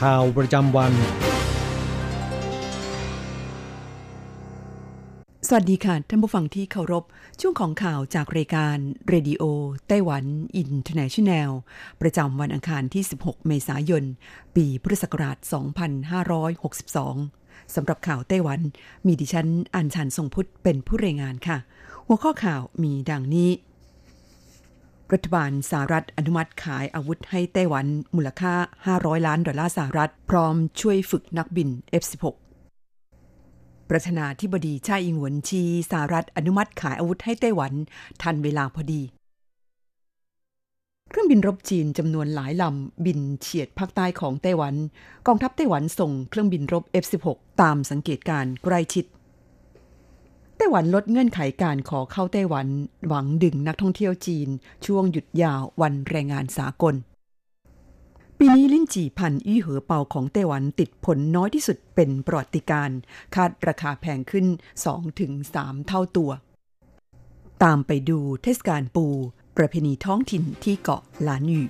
ข่าวประจำวัน สวัสดีค่ะ ท่านผู้ฟังที่เคารพ ช่วงของข่าวจากรายการ Radio Taiwan International ประจำวันอังคารที่ 16 เมษายน ปีพุทธศักราช 2562 สำหรับข่าวไต้หวัน มีดิฉันอัญชันทรงพุทธเป็นผู้รายงานค่ะ หัวข้อข่าวมีดังนี้ รัฐบาลสหรัฐอนุมัติขายอาวุธให้ไต้หวันมูลค่า 500 ล้านดอลลาร์สหรัฐ พร้อมช่วยฝึกนักบิน F-16 ประธานาธิบดีชาอิงหวนชีสหรัฐอนุมัติขายอาวุธให้ไต้หวัน ทันเวลาพอดี เครื่องบินรบจีนจำนวนหลายลำบินเฉียดภาคใต้ของไต้หวัน กองทัพไต้หวันส่งเครื่องบินรบ F-16 ตามสังเกตการใกล้ชิด ไต้หวันลดเงื่อนไขการขอเข้าไต้หวันหวังดึงนักท่องเที่ยวจีน ช่วงหยุดยาววันแรงงานสากล ปีนี้ลิ้นจี่พันอี้เหอเป่าของไต้หวันติดผลน้อยที่สุดเป็นประวัติการ คาดราคาแพงขึ้น 2-3 เท่าตัว ตามไปดูเทศกาลปู ประเพณีท้องถิ่นที่เกาะหลานหยู่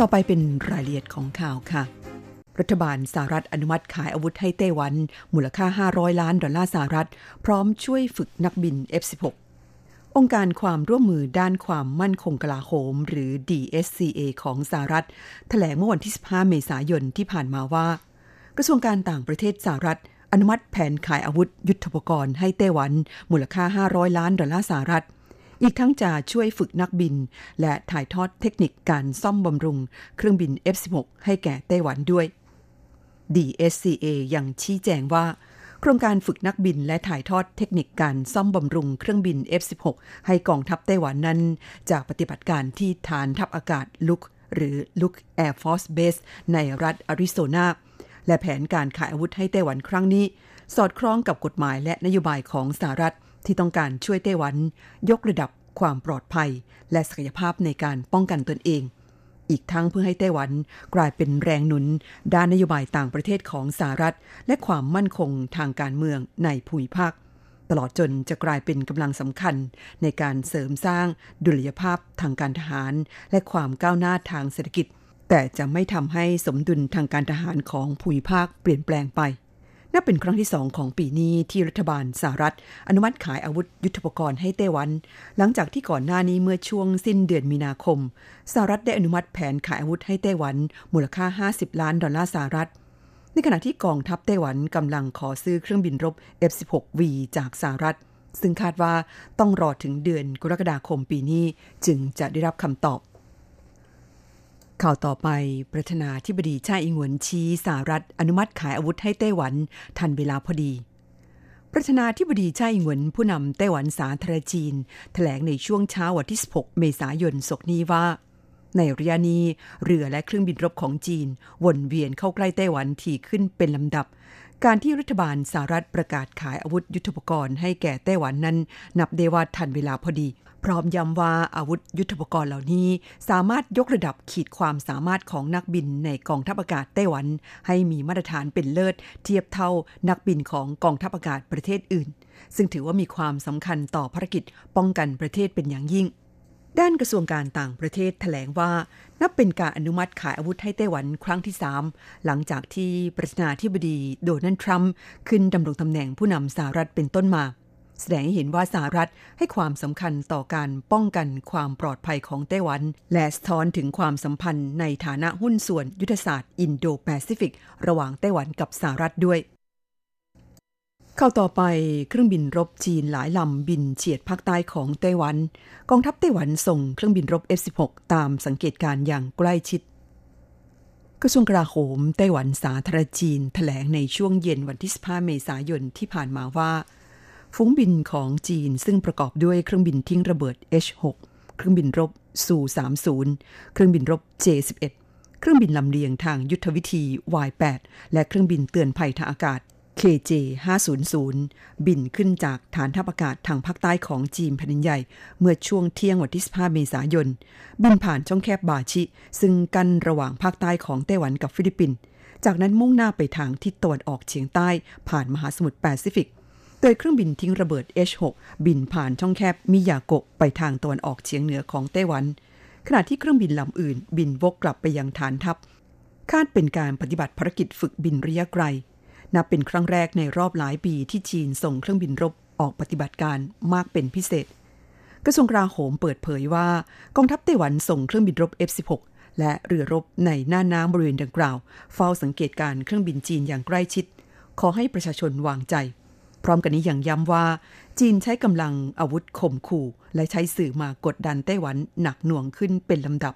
ต่อไปเป็นรายละเอียดของข่าวค่ะ รัฐบาลสหรัฐอนุมัติขายอาวุธให้ไต้หวัน มูลค่า 500 ล้านดอลลาร์สหรัฐ พร้อมช่วยฝึกนักบิน F-16 องค์การความร่วมมือด้านความมั่นคงกลาโหม หรือ DSCA ของสหรัฐแถลงเมื่อวันที่ 15 เมษายนที่ผ่านมาว่า กระทรวงการต่างประเทศสหรัฐ อนุมัติแผนขายอาวุธยุทโธปกรณ์ให้ไต้หวัน มูลค่า 500 ล้านดอลลาร์สหรัฐ อีกทั้งจะช่วยฝึกนักบิน และถ่ายทอดเทคนิคการซ่อมบำรุง เครื่องบิน F-16 ให้แก่ไต้หวันด้วย DSCA ยังชี้แจงว่า โครงการฝึกนักบินและถ่ายทอดเทคนิคการซ่อมบำรุงเครื่องบิน F-16 ให้กองทัพไต้หวันนั้น จากปฏิบัติการที่ฐานทัพอากาศลุก หรือลุก Air Force Base ในรัฐอาริโซนา และแผนการขายอาวุธให้ไต้หวันครั้งนี้ สอดคล้องกับกฎหมายและนโยบายของสหรัฐ ที่ต้องการช่วยไต้หวัน ยกระดับความปลอดภัย และศักยภาพในการป้องกันตนเอง อีกทั้งเพื่อให้ไต้หวันกลายเป็นแรงหนุน ด้านนโยบายต่างประเทศของสหรัฐ และความมั่นคงทางการเมืองในภูมิภาค ตลอดจนจะกลายเป็นกำลังสำคัญ ในการเสริมสร้างดุลยภาพทางการทหาร และความก้าวหน้าทางเศรษฐกิจ แต่จะไม่ทำให้สมดุลทางการทหารของภูมิภาคเปลี่ยนแปลงไป นับเป็นครั้งที่สองของปีนี้ที่รัฐบาลสหรัฐ อนุมัติขายอาวุธยุทโธปกรณ์ให้ไต้หวัน หลังจากที่ก่อนหน้านี้เมื่อช่วงสิ้นเดือนมีนาคมสหรัฐได้อนุมัติแผนขายอาวุธให้ไต้หวัน มูลค่า 50 ล้านดอลลาร์สหรัฐ ในขณะที่กองทัพไต้หวันกำลังขอซื้อเครื่องบินรบ F-16V จากสหรัฐ ซึ่งคาดว่าต้องรอถึงเดือนกรกฎาคมปีนี้จึงจะได้รับคำตอบ ข่าวต่อไปประธานาธิบดีชาอิงหวนชี้สหรัฐอนุมัติขายอาวุธให้ไต้หวัน ทันเวลาพอดีประธานาธิบดีชาอิงหวนผู้นำไต้หวันสาธารณจีนแถลงในช่วงเช้าวันที่ 16 เมษายนศกนี้ว่า ในระยะนี้เรือและเครื่องบินรบของจีน วนเวียนเข้าใกล้ไต้หวันถี่ขึ้นเป็นลำดับ การที่รัฐบาลสหรัฐประกาศขายอาวุธยุทโธปกรณ์ให้แก่ไต้หวันนั้น นับได้ว่าทันเวลาพอดี พร้อมย้ำว่าอาวุธยุทโธปกรณ์เหล่านี้ สามารถยกระดับขีดความสามารถของนักบินในกองทัพอากาศไต้หวัน ให้มีมาตรฐานเป็นเลิศ เทียบเท่านักบินของกองทัพอากาศประเทศอื่น ซึ่งถือว่ามีความสำคัญต่อภารกิจป้องกันประเทศเป็นอย่างยิ่ง ด้านกระทรวงการต่างประเทศแถลงว่า นับเป็นการอนุมัติขายอาวุธให้ไต้หวันครั้งที่ 3 หลังจากที่ประธานาธิบดีโดนัลด์ทรัมป์ขึ้นดำรงตำแหน่งผู้นำสหรัฐเป็นต้นมา แสดงให้เห็นว่าสหรัฐให้ความสำคัญต่อการป้องกันความปลอดภัยของไต้หวัน และสะท้อนถึงความสัมพันธ์ในฐานะหุ้นส่วนยุทธศาสตร์อินโดแปซิฟิก ระหว่างไต้หวันกับสหรัฐด้วย เข้าต่อไปเครื่องบินรบจีนหลายลำบินเฉียดภาคใต้ของไต้หวัน กองทัพไต้หวันส่งเครื่องบินรบ F16 ตามสังเกตการอย่างใกล้ชิดกระทรวงกลาโหมไต้หวันสาธารณจีนถแถลงในช่วงเย็นวันที่ 15 เมษายนที่ผ่านมาว่า ฝูงบินของจีนซึ่งประกอบด้วยเครื่องบินทิ้งระเบิด H6 เครื่องบินรบ Su-30 เครื่องบินรบ J11 เครื่องบินลำเลียงทางยุทธวิธี Y8 และเครื่องบินเตือนภัยทางอากาศ KJ 500บินขึ้นจากฐานทัพอากาศทางภาคใต้ของจีนแผ่นใหญ่ เมื่อช่วงเที่ยงวันที่ 15 เมษายน บินผ่านช่องแคบบาชิ ซึ่งกั้นระหว่างภาคใต้ของไต้หวันกับฟิลิปปินส์ จากนั้นมุ่งหน้าไปทางทิศตะวันออกเฉียงใต้ ผ่านมหาสมุทรแปซิฟิก โดยเครื่องบินทิ้งระเบิด H6 บินผ่านช่องแคบมิยาโกะไปทางตะวันออกเฉียงเหนือของไต้หวัน ขณะที่เครื่องบินลำอื่น บินวกกลับไปยังฐานทัพ คาดเป็นการปฏิบัติภารกิจฝึกบินระยะไกล นับเป็นครั้งแรกในรอบหลายปีที่จีนส่งเครื่องบินรบออกปฏิบัติการมากเป็นพิเศษ กระทรวงกลาโหมเปิดเผยว่ากองทัพไต้หวันส่งเครื่องบินรบ F16 และเรือรบในหน้าน้ำบริเวณดังกล่าว เฝ้าสังเกตการเครื่องบินจีนอย่างใกล้ชิด ขอให้ประชาชนวางใจ พร้อมกันนี้ยังย้ำว่า จีนใช้กำลังอาวุธข่มขู่ และใช้สื่อมากดดันไต้หวันหนักหน่วงขึ้นเป็นลำดับ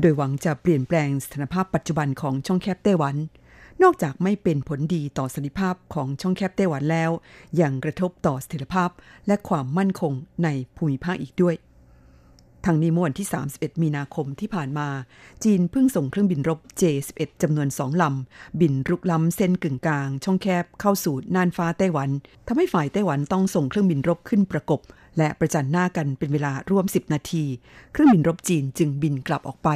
โดยหวังจะเปลี่ยนแปลงสถานภาพปัจจุบันของช่องแคบไต้หวัน นอกจากไม่เป็นผลดีต่อสันติภาพของช่องแคบไต้หวันแล้ว ยังกระทบต่อเสถียรภาพและความมั่นคงในภูมิภาคอีกด้วยทางนี้เมื่อวันที่ 31 มีนาคมที่ผ่านมา จีนเพิ่งส่งเครื่องบินรบ J11 จำนวนสองลำ บินรุกล้ำเส้นกึ่งกลาง ช่องแคบเข้าสู่น่านฟ้าไต้หวันทำให้ฝ่ายไต้หวันต้องส่งเครื่องบินรบขึ้นประกบ และประจันหน้ากันเป็นเวลาร่วม 10 นาที เครื่องบินรบจีนจึงบินกลับออกไป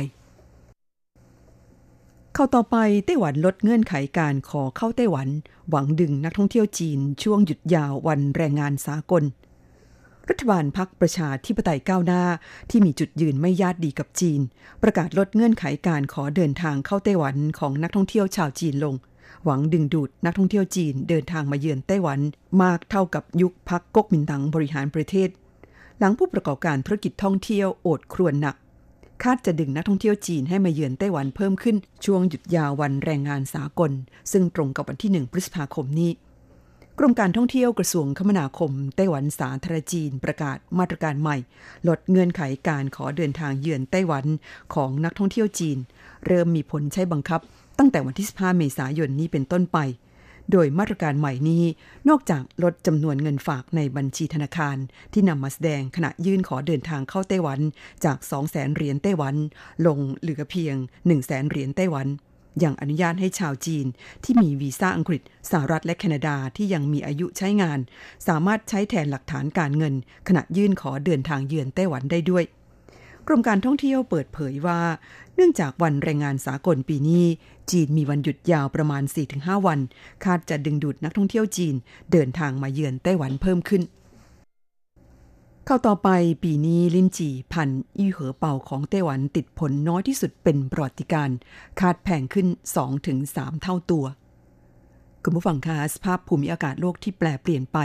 เข้าต่อไปไต้หวันลดเงื่อนไขการขอเข้าไต้หวัน หวังดึงนักท่องเที่ยวจีนช่วงหยุดยาววันแรงงานสากล รัฐบาลพักประชาธิปไตยก้าวหน้าที่มีจุดยืนไม่ญาติดีกับจีน ประกาศลดเงื่อนไขการขอเดินทางเข้าไต้หวันของนักท่องเที่ยวชาวจีนลง หวังดึงดูดนักท่องเที่ยวจีนเดินทางมาเยือนไต้หวัน มากเท่ากับยุคพักก๊กมินตั๋งบริหารประเทศ หลังผู้ประกอบการธุรกิจท่องเที่ยวโอดครวญหนัก คาดจะดึงนักท่องเที่ยวจีนให้มาเยือนไต้หวันเพิ่มขึ้น ช่วงหยุดยาววันแรงงานสากล ซึ่งตรงกับวันที่ 1 พฤษภาคมนี้ กรมการท่องเที่ยวกระทรวงคมนาคม ไต้หวันสาธารณจีนประกาศมาตรการใหม่ ลดเงื่อนไขการขอเดินทางเยือนไต้หวันของนักท่องเที่ยวจีน เริ่มมีผลใช้บังคับ ตั้งแต่วันที่ 15 เมษายนนี้เป็นต้นไป โดยมาตรการใหม่นี้ นอกจากลดจำนวนเงินฝากในบัญชีธนาคาร ที่นำมาแสดงขณะยื่นขอเดินทางเข้าไต้หวันจาก 200,000เหรียญไต้หวัน ลงเหลือเพียง 100,000เหรียญไต้หวันยังอนุญาตให้ชาวจีนที่มีวีซ่าอังกฤษสหรัฐและแคนาดาที่ยังมีอายุใช้งาน สามารถใช้แทนหลักฐานการเงิน ขณะยื่นขอเดินทางเยือนไต้หวันได้ด้วย กรมการท่องเที่ยวเปิดเผยว่า เนื่องจากวันแรงงานสากลปีนี้ จีนมีวันหยุดยาวประมาณ 4-5 วัน คาดจะดึงดูดนักท่องเที่ยวจีน เดินทางมาเยือนไต้หวันเพิ่มขึ้นเข้าต่อไปปีนี้ลิ้นจี่พันธุ์อี้เหอเป่าของไต้หวันติดผลน้อยที่สุดเป็นประวัติการณ์คาดแพงขึ้น 2-3 เท่าตัว คุณผู้ฟังคะสภาพภูมิอากาศโลกที่แปลเปลี่ยนไป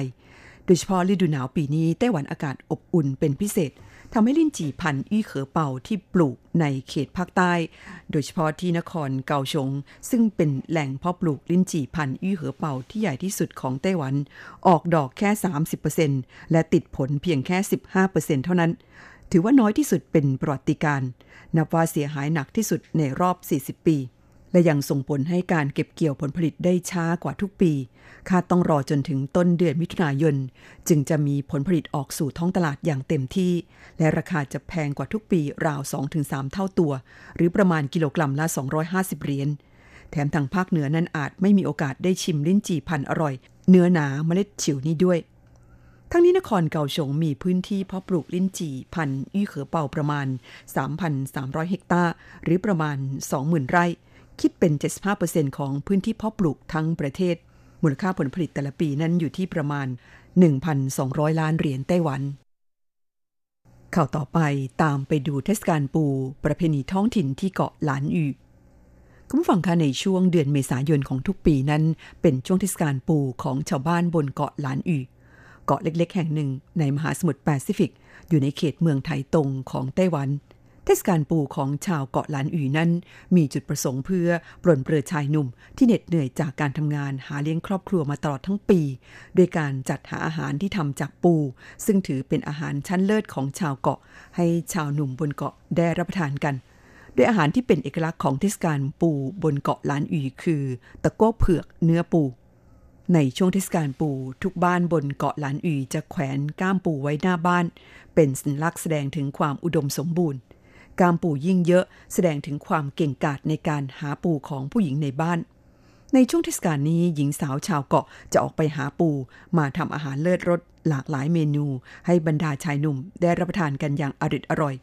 โดยเฉพาะฤดูหนาวปีนี้ไต้หวันอากาศอบอุ่นเป็นพิเศษ ทำให้ลิ้นจี่พันธุ์อี้เขอเป่าที่ปลูกในเขตภาคใต้ โดยเฉพาะที่นครเกาชง ซึ่งเป็นแหล่งเพาะปลูกลิ้นจี่พันธุ์อี้เหอเป่าที่ใหญ่ที่สุดของไต้หวัน ออกดอกแค่ 30%และติดผลเพียงแค่ 15%เท่านั้น ถือว่าน้อยที่สุดเป็นประวัติการณ์นับว่าเสียหายหนักที่สุดในรอบ 40 ปี และยังส่งผลให้การเก็บเกี่ยวผลผลิตได้ช้ากว่าทุกปี คาดต้องรอจนถึงต้นเดือนมิถุนายน จึงจะมีผลผลิตออกสู่ท้องตลาดอย่างเต็มที่ และราคาจะแพงกว่าทุกปีราว 2-3 เท่าตัว หรือประมาณกิโลกรัมละ 250 เหรียญ แถมทางภาคเหนือนั้นอาจไม่มีโอกาสได้ชิมลิ้นจี่พันธ์อร่อย เนื้อหนาเมล็ดฉิวนี้ด้วย ทั้งนี้นครเก่าสงมีพื้นที่เพาะปลูกลิ้นจี่พันธุ์อี้เขอเป่าประมาณ 3,300 เฮกตาร์หรือประมาณ 20,000 ไร่ คิดเป็น 75%ของพื้นที่เพาะปลูกทั้งประเทศ มูลค่าผลผลิตแต่ละปีนั้นอยู่ที่ประมาณ 1,200 ล้านเหรียญไต้หวัน ข่าวต่อไปตามไปดูเทศกาลปู ประเพณีท้องถิ่นที่เกาะหลานอืคุณผู้ฟังคะในช่วงเดือนเมษายนของทุกปีนั้น เป็นช่วงเทศกาลปูของชาวบ้านบนเกาะหลานอืเกาะเล็กๆ แห่งหนึ่งในมหาสมุทรแปซิฟิก อยู่ในเขตเมืองไทตงของไต้หวันเทศกาลปูของชาวเกาะหลานอืนั้น มีจุดประสงค์เพื่อปลนเปลือชายหนุ่มที่เหน็ดเหนื่อยจากการทำงานหาเลี้ยงครอบครัวมาตลอดทั้งปี โดยการจัดหาอาหารที่ทำจากปู ซึ่งถือเป็นอาหารชั้นเลิศของชาวเกาะ ให้ชาวหนุ่มบนเกาะได้รับประทานกันด้วยอาหารที่เป็นเอกลักษณ์ของเทศกาลปูบนเกาะล้านอีคือ ตะโก้เผือกเนื้อปู ในช่วงเทศกาลปู ทุกบ้านบนเกาะล้านอีจะแขวนก้ามปูไว้หน้าบ้าน เป็นสัญลักษณ์แสดงถึงความอุดมสมบูรณ์ กามปูยิ่งเยอะ แสดงถึงความเก่งกาจในการหาปูของผู้หญิงในบ้าน ในช่วงเทศกาลนี้หญิงสาวชาวเกาะจะออกไปหาปูมาทำอาหารเลิศรสหลากหลายเมนู ให้บรรดาชายหนุ่มได้รับประทานกันอย่างอริดอร่อย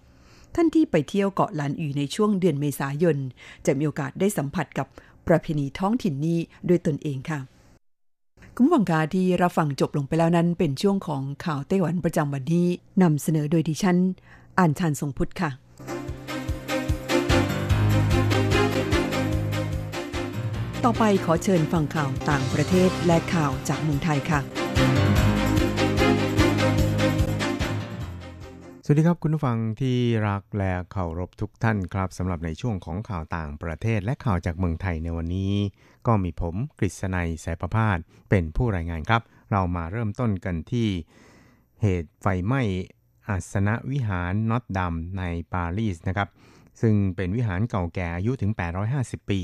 ท่านที่ไปเที่ยวเกาะลานอูในช่วงเดือนเมษายน จะมีโอกาสได้สัมผัสกับประเพณีท้องถิ่นนี้ด้วยตนเองค่ะ คุณผังกาที่รับฟังจบลงไปแล้วนั้นเป็นช่วงของข่าวไต้หวันประจำวันนี้นำเสนอโดยดิฉันอ่านชันทรงพุทธค่ะ ต่อไปขอเชิญฟังข่าวต่างประเทศและข่าวจากเมืองไทยค่ะ สวัสดีครับคุณผู้ฟังที่รักและเคารพทุกท่านครับสำหรับในช่วงของข่าวต่างประเทศและข่าวจากเมืองไทยในวันนี้ ก็มีผมกฤษณัยสายประพาสเป็นผู้รายงานครับ เรามาเริ่มต้นกันที่ เหตุไฟไหม้อาสนะวิหารนอตดัมในปารีสนะครับ ซึ่งเป็นวิหารเก่าแก่อายุถึง 850 ปี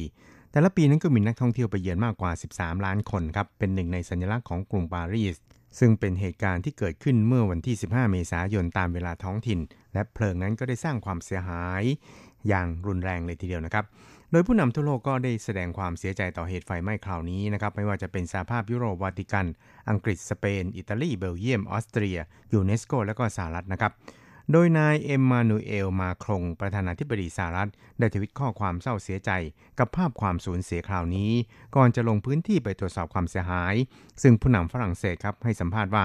แต่ละปีนั้นก็มีนักท่องเที่ยวไปเยือนมากกว่า 13 ล้านคนครับ เป็นหนึ่งในสัญลักษณ์ของกรุงปารีส ซึ่งเป็นเหตุการณ์ที่เกิดขึ้นเมื่อวันที่ 15 เมษายนตามเวลาท้องถิ่น และเพลิงนั้นก็ได้สร้างความเสียหาย อย่างรุนแรงเลยทีเดียวนะครับ โดยผู้นำทั่วโลกก็ได้แสดงความเสียใจต่อเหตุไฟไหม้คราวนี้นะครับ ไม่ว่าจะเป็นสหภาพยุโรปวาติกัน อังกฤษ สเปน อิตาลี เบลเยียม ออสเตรีย ยูเนสโก และก็สหรัฐนะครับ โดยนายเอ็มมานูเอลมาครงประธานาธิบดีสหรัฐ ได้ทวิตข้อความเศร้าเสียใจ กับภาพความสูญเสียคราวนี้ ก่อนจะลงพื้นที่ไปตรวจสอบความเสียหาย ซึ่งผู้นำฝรั่งเศสครับให้สัมภาษณ์ว่า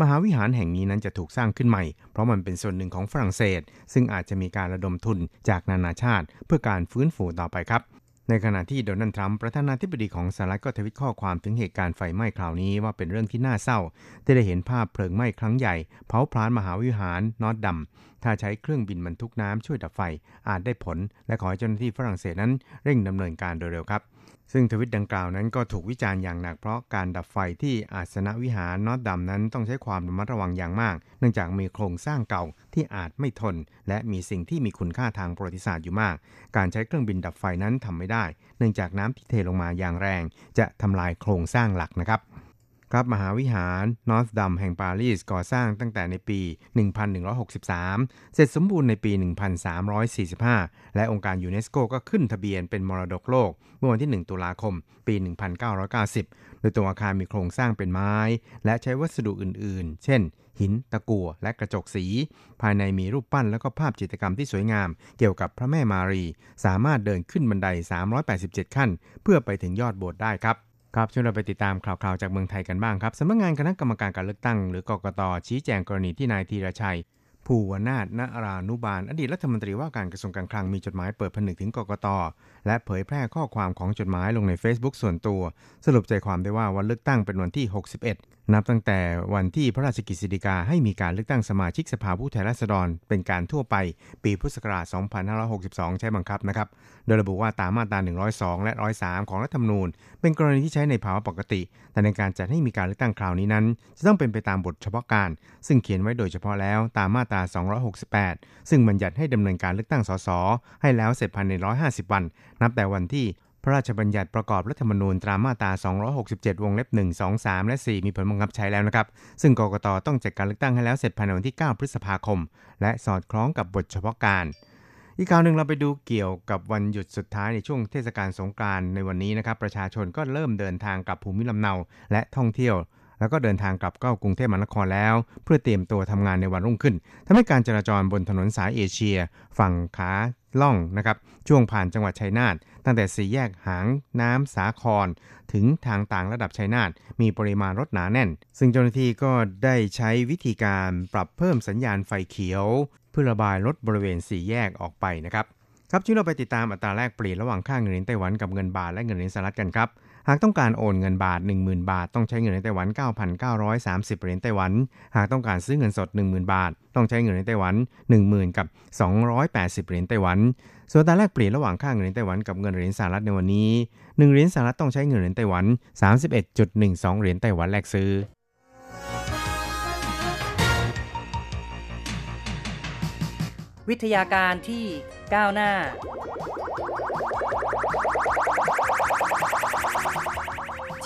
มหาวิหารแห่งนี้นั้นจะถูกสร้างขึ้นใหม่ เพราะมันเป็นส่วนหนึ่งของฝรั่งเศส ซึ่งอาจจะมีการระดมทุนจากนานาชาติ เพื่อการฟื้นฟูต่อไปครับ ในขณะที่โดนัลด์ทรัมป์ประธานาธิบดีของสหรัฐก็ทวิตข้อความถึงเหตุการณ์ไฟไหม้คราวนี้ว่าเป็นเรื่องที่น่าเศร้า ที่ได้เห็นภาพเพลิงไหม้ครั้งใหญ่ เผาพลานมหาวิหารนอตดัมถ้าใช้เครื่องบินบรรทุกน้ำช่วยดับไฟอาจได้ผล และขอให้เจ้าหน้าที่ฝรั่งเศสนั้นเร่งดำเนินการโดยเร็วครับ ซึ่งทวิตดังกล่าวนั้นก็ถูกวิจารณ์อย่างหนักเพราะการดับไฟที่อาสนวิหารนอตร์ดามนั้นต้องใช้ความระมัดระวังอย่างมาก เนื่องจากมีโครงสร้างเก่าที่อาจไม่ทน และมีสิ่งที่มีคุณค่าทางประวัติศาสตร์อยู่มาก การใช้เครื่องบินดับไฟนั้นทำไม่ได้ เนื่องจากน้ำที่เทลงมาอย่างแรง จะทำลายโครงสร้างหลักนะครับ ครับมหาวิหารนอตร์ดามแห่งปารีสก่อสร้างตั้งแต่ในปี 1163 เสร็จสมบูรณ์ในปี 1345 และองค์การยูเนสโกก็ขึ้นทะเบียนเป็นมรดกโลก เมื่อวันที่ 1 ตุลาคม ปี 1990 โดยตัวอาคารมีโครงสร้างเป็นไม้ และใช้วัสดุอื่นๆ เช่น หิน ตะกั่วและกระจกสี ภายในมีรูปปั้นและก็ภาพจิตรกรรมที่สวยงาม เกี่ยวกับพระแม่มารี สามารถเดินขึ้นบันได 387 ขั้น เพื่อไปถึงยอดโบสถ์ได้ครับ ครับช่วยเราไปติดตามข่าวๆจากเมืองไทยกันบ้างครับสำนักงานคณะกรรมการการเลือกตั้ง หรือกกตชี้แจงกรณีที่นายธีรชัย ภูวนาถนรานุบาล อดีตรัฐมนตรีว่าการกระทรวงการคลังมีจดหมายเปิดผนึกถึงกกตและเผยแพร่ข้อความของจดหมายลงใน Facebook ส่วนตัว สรุปใจความได้ว่าวันเลือกตั้งเป็นวันที่ 61 นับตั้งแต่วันที่พระราชกิจสิกาให้มีการเลือกตั้งสมาชิกสภาผู้แทนราษฎร เป็นการทั่วไปปีพุทธศักราช 2562 ใช้บังคับนะครับ โดยระบุว่าตามมาตรา 102 และ 103 ของรัฐธรรมนูญ เป็นกรณีที่ใช้ในภาวะปกติ แต่ในการจัดให้มีการเลือกตั้งคราวนี้นั้น จะต้องเป็นไปตามบทเฉพาะการ ซึ่งเขียนไว้โดยเฉพาะแล้วตามมาตรา 268 ซึ่งบัญญัติให้ดำเนินการเลือกตั้งสสให้แล้วเสร็จภายใน 150 วัน นับแต่วันที่ ระราชบัญญัติประกอบรัฐธรรมนูญตามมาตรา 267 วงเล็บ 1 2 3 และ 4 มีผลบังคับใช้แล้วนะครับ ซึ่งกกตต้องจัดการเลือกตั้งให้แล้วเสร็จภายในวันที่ 9 พฤษภาคม และสอดคล้องกับบทเฉพาะการ อีกข่าวหนึ่งเราไปดูเกี่ยวกับวันหยุดสุดท้ายในช่วงเทศกาลสงกรานต์ในวันนี้นะครับ ประชาชนก็เริ่มเดินทางกลับภูมิลำเนาและท่องเที่ยวแล้วก็เดินทางกลับเข้ากรุงเทพมหานครแล้ว เพื่อเตรียมตัวทำงานในวันรุ่งขึ้นทำให้การจราจรบนถนนสายเอเชีย ฝั่งขา ล่องนะครับช่วงผ่านจังหวัดชัยนาทตั้งแต่สี่แยกหางน้ำสาคร ถึงทางต่างระดับชัยนาทมีปริมาณรถหนาแน่น ซึ่งเจ้าหน้าที่ก็ได้ใช้วิธีการปรับเพิ่มสัญญาณไฟเขียว เพื่อระบายรถบริเวณสี่แยกออกไปนะครับครับช่วเราไปติดตามอัตราแลกเปลี่ยนระหว่างค่าเงินเหรียญไต้หวันกับเงินบาทและเงินเหรียญสหรัฐกันครับ หากต้องการโอนเงินบาท 10,000 บาท ต้องใช้เงินในไต้หวัน 9,930 เหรียญไต้หวัน หากต้องการซื้อเงินสด 10,000 บาท ต้องใช้เงินในไต้หวัน 10,000 กับ 280 เหรียญไต้หวัน ส่วนตาแลกเปลี่ยนระหว่างค่าเงินในไต้หวันกับเงินเหรียญสหรัฐในวันนี้ 1 เหรียญสหรัฐต้องใช้เงินเหรียญไต้หวัน 31.12 เหรียญไต้หวันแลกซื้อวิทยาการที่ก้าวหน้า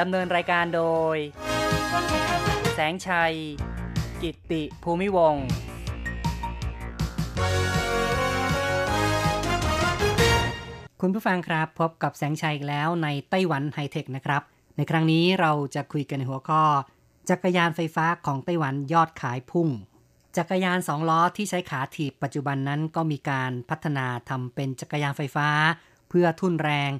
ดำเนินรายการโดย แสงชัย กิตติภูมิวงศ์คุณผู้ฟังครับพบกับแสงชัยแล้วในไต้หวันไฮเทคนะครับ ในครั้งนี้เราจะคุยกันในหัวข้อ จักรยานไฟฟ้าของไต้หวันยอดขายพุ่ง จักรยานสองล้อที่ใช้ขาถีบปัจจุบันนั้นก็มีการพัฒนาทำเป็นจักรยานไฟฟ้า เพื่อทุ่นแรง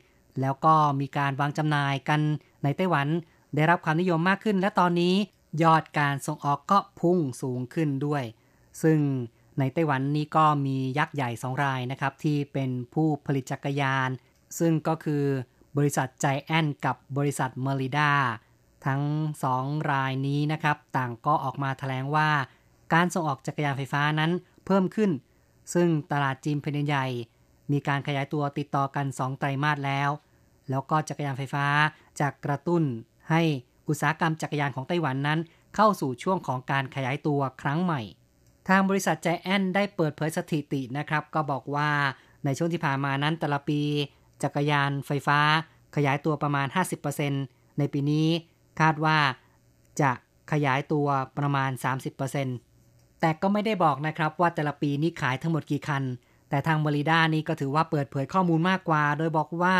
แล้วก็มีการวางจำหน่ายกัน ในไต้หวันได้รับความนิยมมากขึ้น และตอนนี้ยอดการส่งออกก็พุ่งสูงขึ้นด้วย ซึ่งในไต้หวันนี้ก็มียักษ์ใหญ่สองรายนะครับ ที่เป็นผู้ผลิตจักรยาน ซึ่งก็คือบริษัทใจแอนกับบริษัทเมริดาทั้งสองรายนี้นะครับ ต่างก็ออกมาแถลงว่า การส่งออกจักรยานไฟฟ้านั้นเพิ่มขึ้น ซึ่งตลาดจีนแผ่นดินใหญ่ มีการขยายตัวติดต่อกัน 2 ไตรมาสแล้ว แล้วก็จักรยานไฟฟ้าจะกระตุ้นให้อุตสาหกรรมจักรยานของไต้หวันนั้น เข้าสู่ช่วงของการขยายตัวครั้งใหม่ ทางบริษัทใจแอนได้เปิดเผยสถิตินะครับ ก็บอกว่าในช่วงที่ผ่านมานั้นแต่ละปี จักรยานไฟฟ้า ขยายตัวประมาณ 50%ในปีนี้คาดว่าจะขยายตัวประมาณ 30%แต่ก็ไม่ได้บอกนะครับว่าแต่ละปีนี้ขายทั้งหมดกี่คัน แต่ทางบริด้านี่ก็ถือว่าเปิดเผยข้อมูลมากกว่า โดยบอกว่า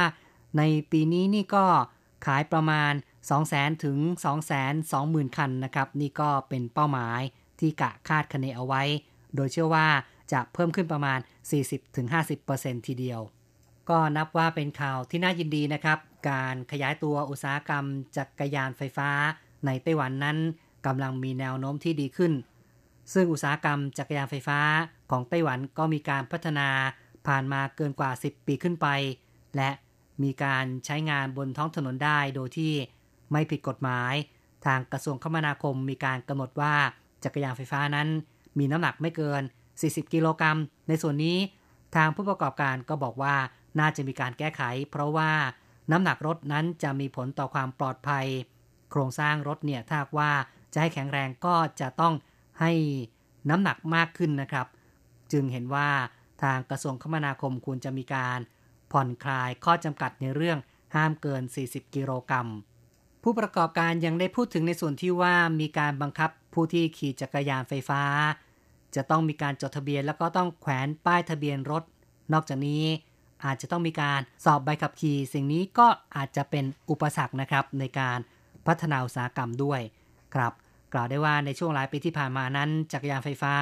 ในปีนี้นี่ก็ขายประมาณ 200,000 ถึง 220,000 คันนะครับ นี่ก็เป็นเป้าหมายที่กะคาดคะเนเอาไว้ โดยเชื่อว่าจะเพิ่มขึ้นประมาณ 40-50%ทีเดียว ก็นับว่าเป็นข่าวที่น่ายินดีนะครับ การขยายตัวอุตสาหกรรมจักรยานไฟฟ้า ในไต้หวันนั้นกำลังมีแนวโน้มที่ดีขึ้น ซึ่งอุตสาหกรรมจักรยานไฟฟ้าของไต้หวันก็มีการพัฒนาผ่านมาเกินกว่า 10 ปีขึ้นไป และ มีการใช้งานบนท้องถนนได้โดยที่ไม่ผิดกฎหมาย ทางกระทรวงคมนาคมมีการกำหนดว่าจักรยานไฟฟ้านั้น มีน้ำหนักไม่เกิน 40 กิโลกรัม ในส่วนนี้ทางผู้ประกอบการก็บอกว่าน่าจะมีการแก้ไข เพราะว่าน้ำหนักรถนั้นจะมีผลต่อความปลอดภัย โครงสร้างรถเนี่ยถ้าว่าจะให้แข็งแรงก็จะต้องให้น้ำหนักมากขึ้นนะครับ จึงเห็นว่าทางกระทรวงคมนาคมควรจะมีการ ผ่อนคลายข้อจำกัดในเรื่องห้ามเกิน 40 กิโลกรัม ผู้ประกอบการยังได้พูดถึงในส่วนที่ว่ามีการบังคับผู้ที่ขี่จักรยานไฟฟ้า จะต้องมีการจดทะเบียนแล้วก็ต้องแขวนป้ายทะเบียนรถ นอกจากนี้อาจจะต้องมีการสอบใบขับขี่ สิ่งนี้ก็อาจจะเป็นอุปสรรคนะครับในการพัฒนาอุตสาหกรรมด้วยครับกล่าวได้ว่าในช่วงหลายปีที่ผ่านมานั้น จักรยานไฟฟ้า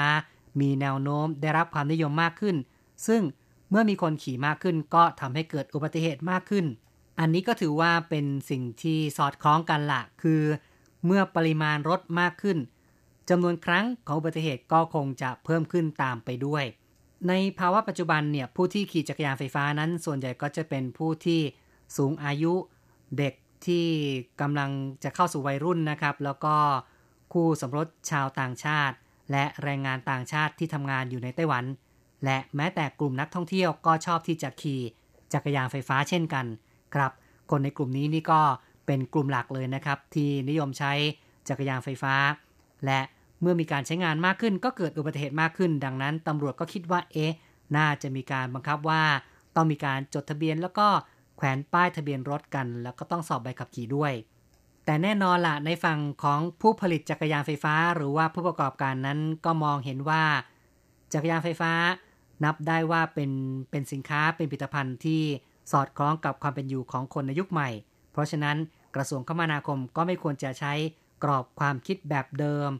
มีแนวโน้มได้รับความนิยมมากขึ้น ซึ่ง เมื่อมีคนขี่มากขึ้นก็ทำให้เกิดอุบัติเหตุมากขึ้น อันนี้ก็ถือว่าเป็นสิ่งที่สอดคล้องกันละคือ เมื่อปริมาณรถมากขึ้นจำนวนครั้งของอุบัติเหตุก็คงจะเพิ่มขึ้นตามไปด้วย ในภาวะปัจจุบันเนี่ยผู้ที่ขี่จักรยานไฟฟ้านั้น ส่วนใหญ่ก็จะเป็นผู้ที่สูงอายุเด็กที่กำลังจะเข้าสู่วัยรุ่นนะครับ แล้วก็คู่สมรสชาวต่างชาติ และแรงงานต่างชาติที่ทำงานอยู่ในไต้หวัน และแม้แต่กลุ่มนักท่องเที่ยวก็ชอบที่จะขี่จักรยานไฟฟ้าเช่นกันครับ คนในกลุ่มนี้นี่ก็เป็นกลุ่มหลักเลยนะครับ ที่นิยมใช้จักรยานไฟฟ้า และเมื่อมีการใช้งานมากขึ้น ก็เกิดอุบัติเหตุมากขึ้น ดังนั้นตำรวจก็คิดว่าเอ๊ะน่าจะมีการบังคับว่า ต้องมีการจดทะเบียนแล้วก็แขวนป้ายทะเบียนรถกัน แล้วก็ต้องสอบใบขับขี่ด้วย แต่แน่นอนล่ะในฝั่งของผู้ผลิตจักรยานไฟฟ้า หรือว่าผู้ประกอบการนั้นก็มองเห็นว่า จักรยานไฟฟ้า นับได้ว่าเป็นเป็นสินค้าเป็นผลิตภัณฑ์ที่สอดคล้องกับความเป็นอยู่ของคนในยุคใหม่ เพราะฉะนั้นกระทรวงคมนาคมก็ไม่ควรจะใช้กรอบความคิดแบบเดิม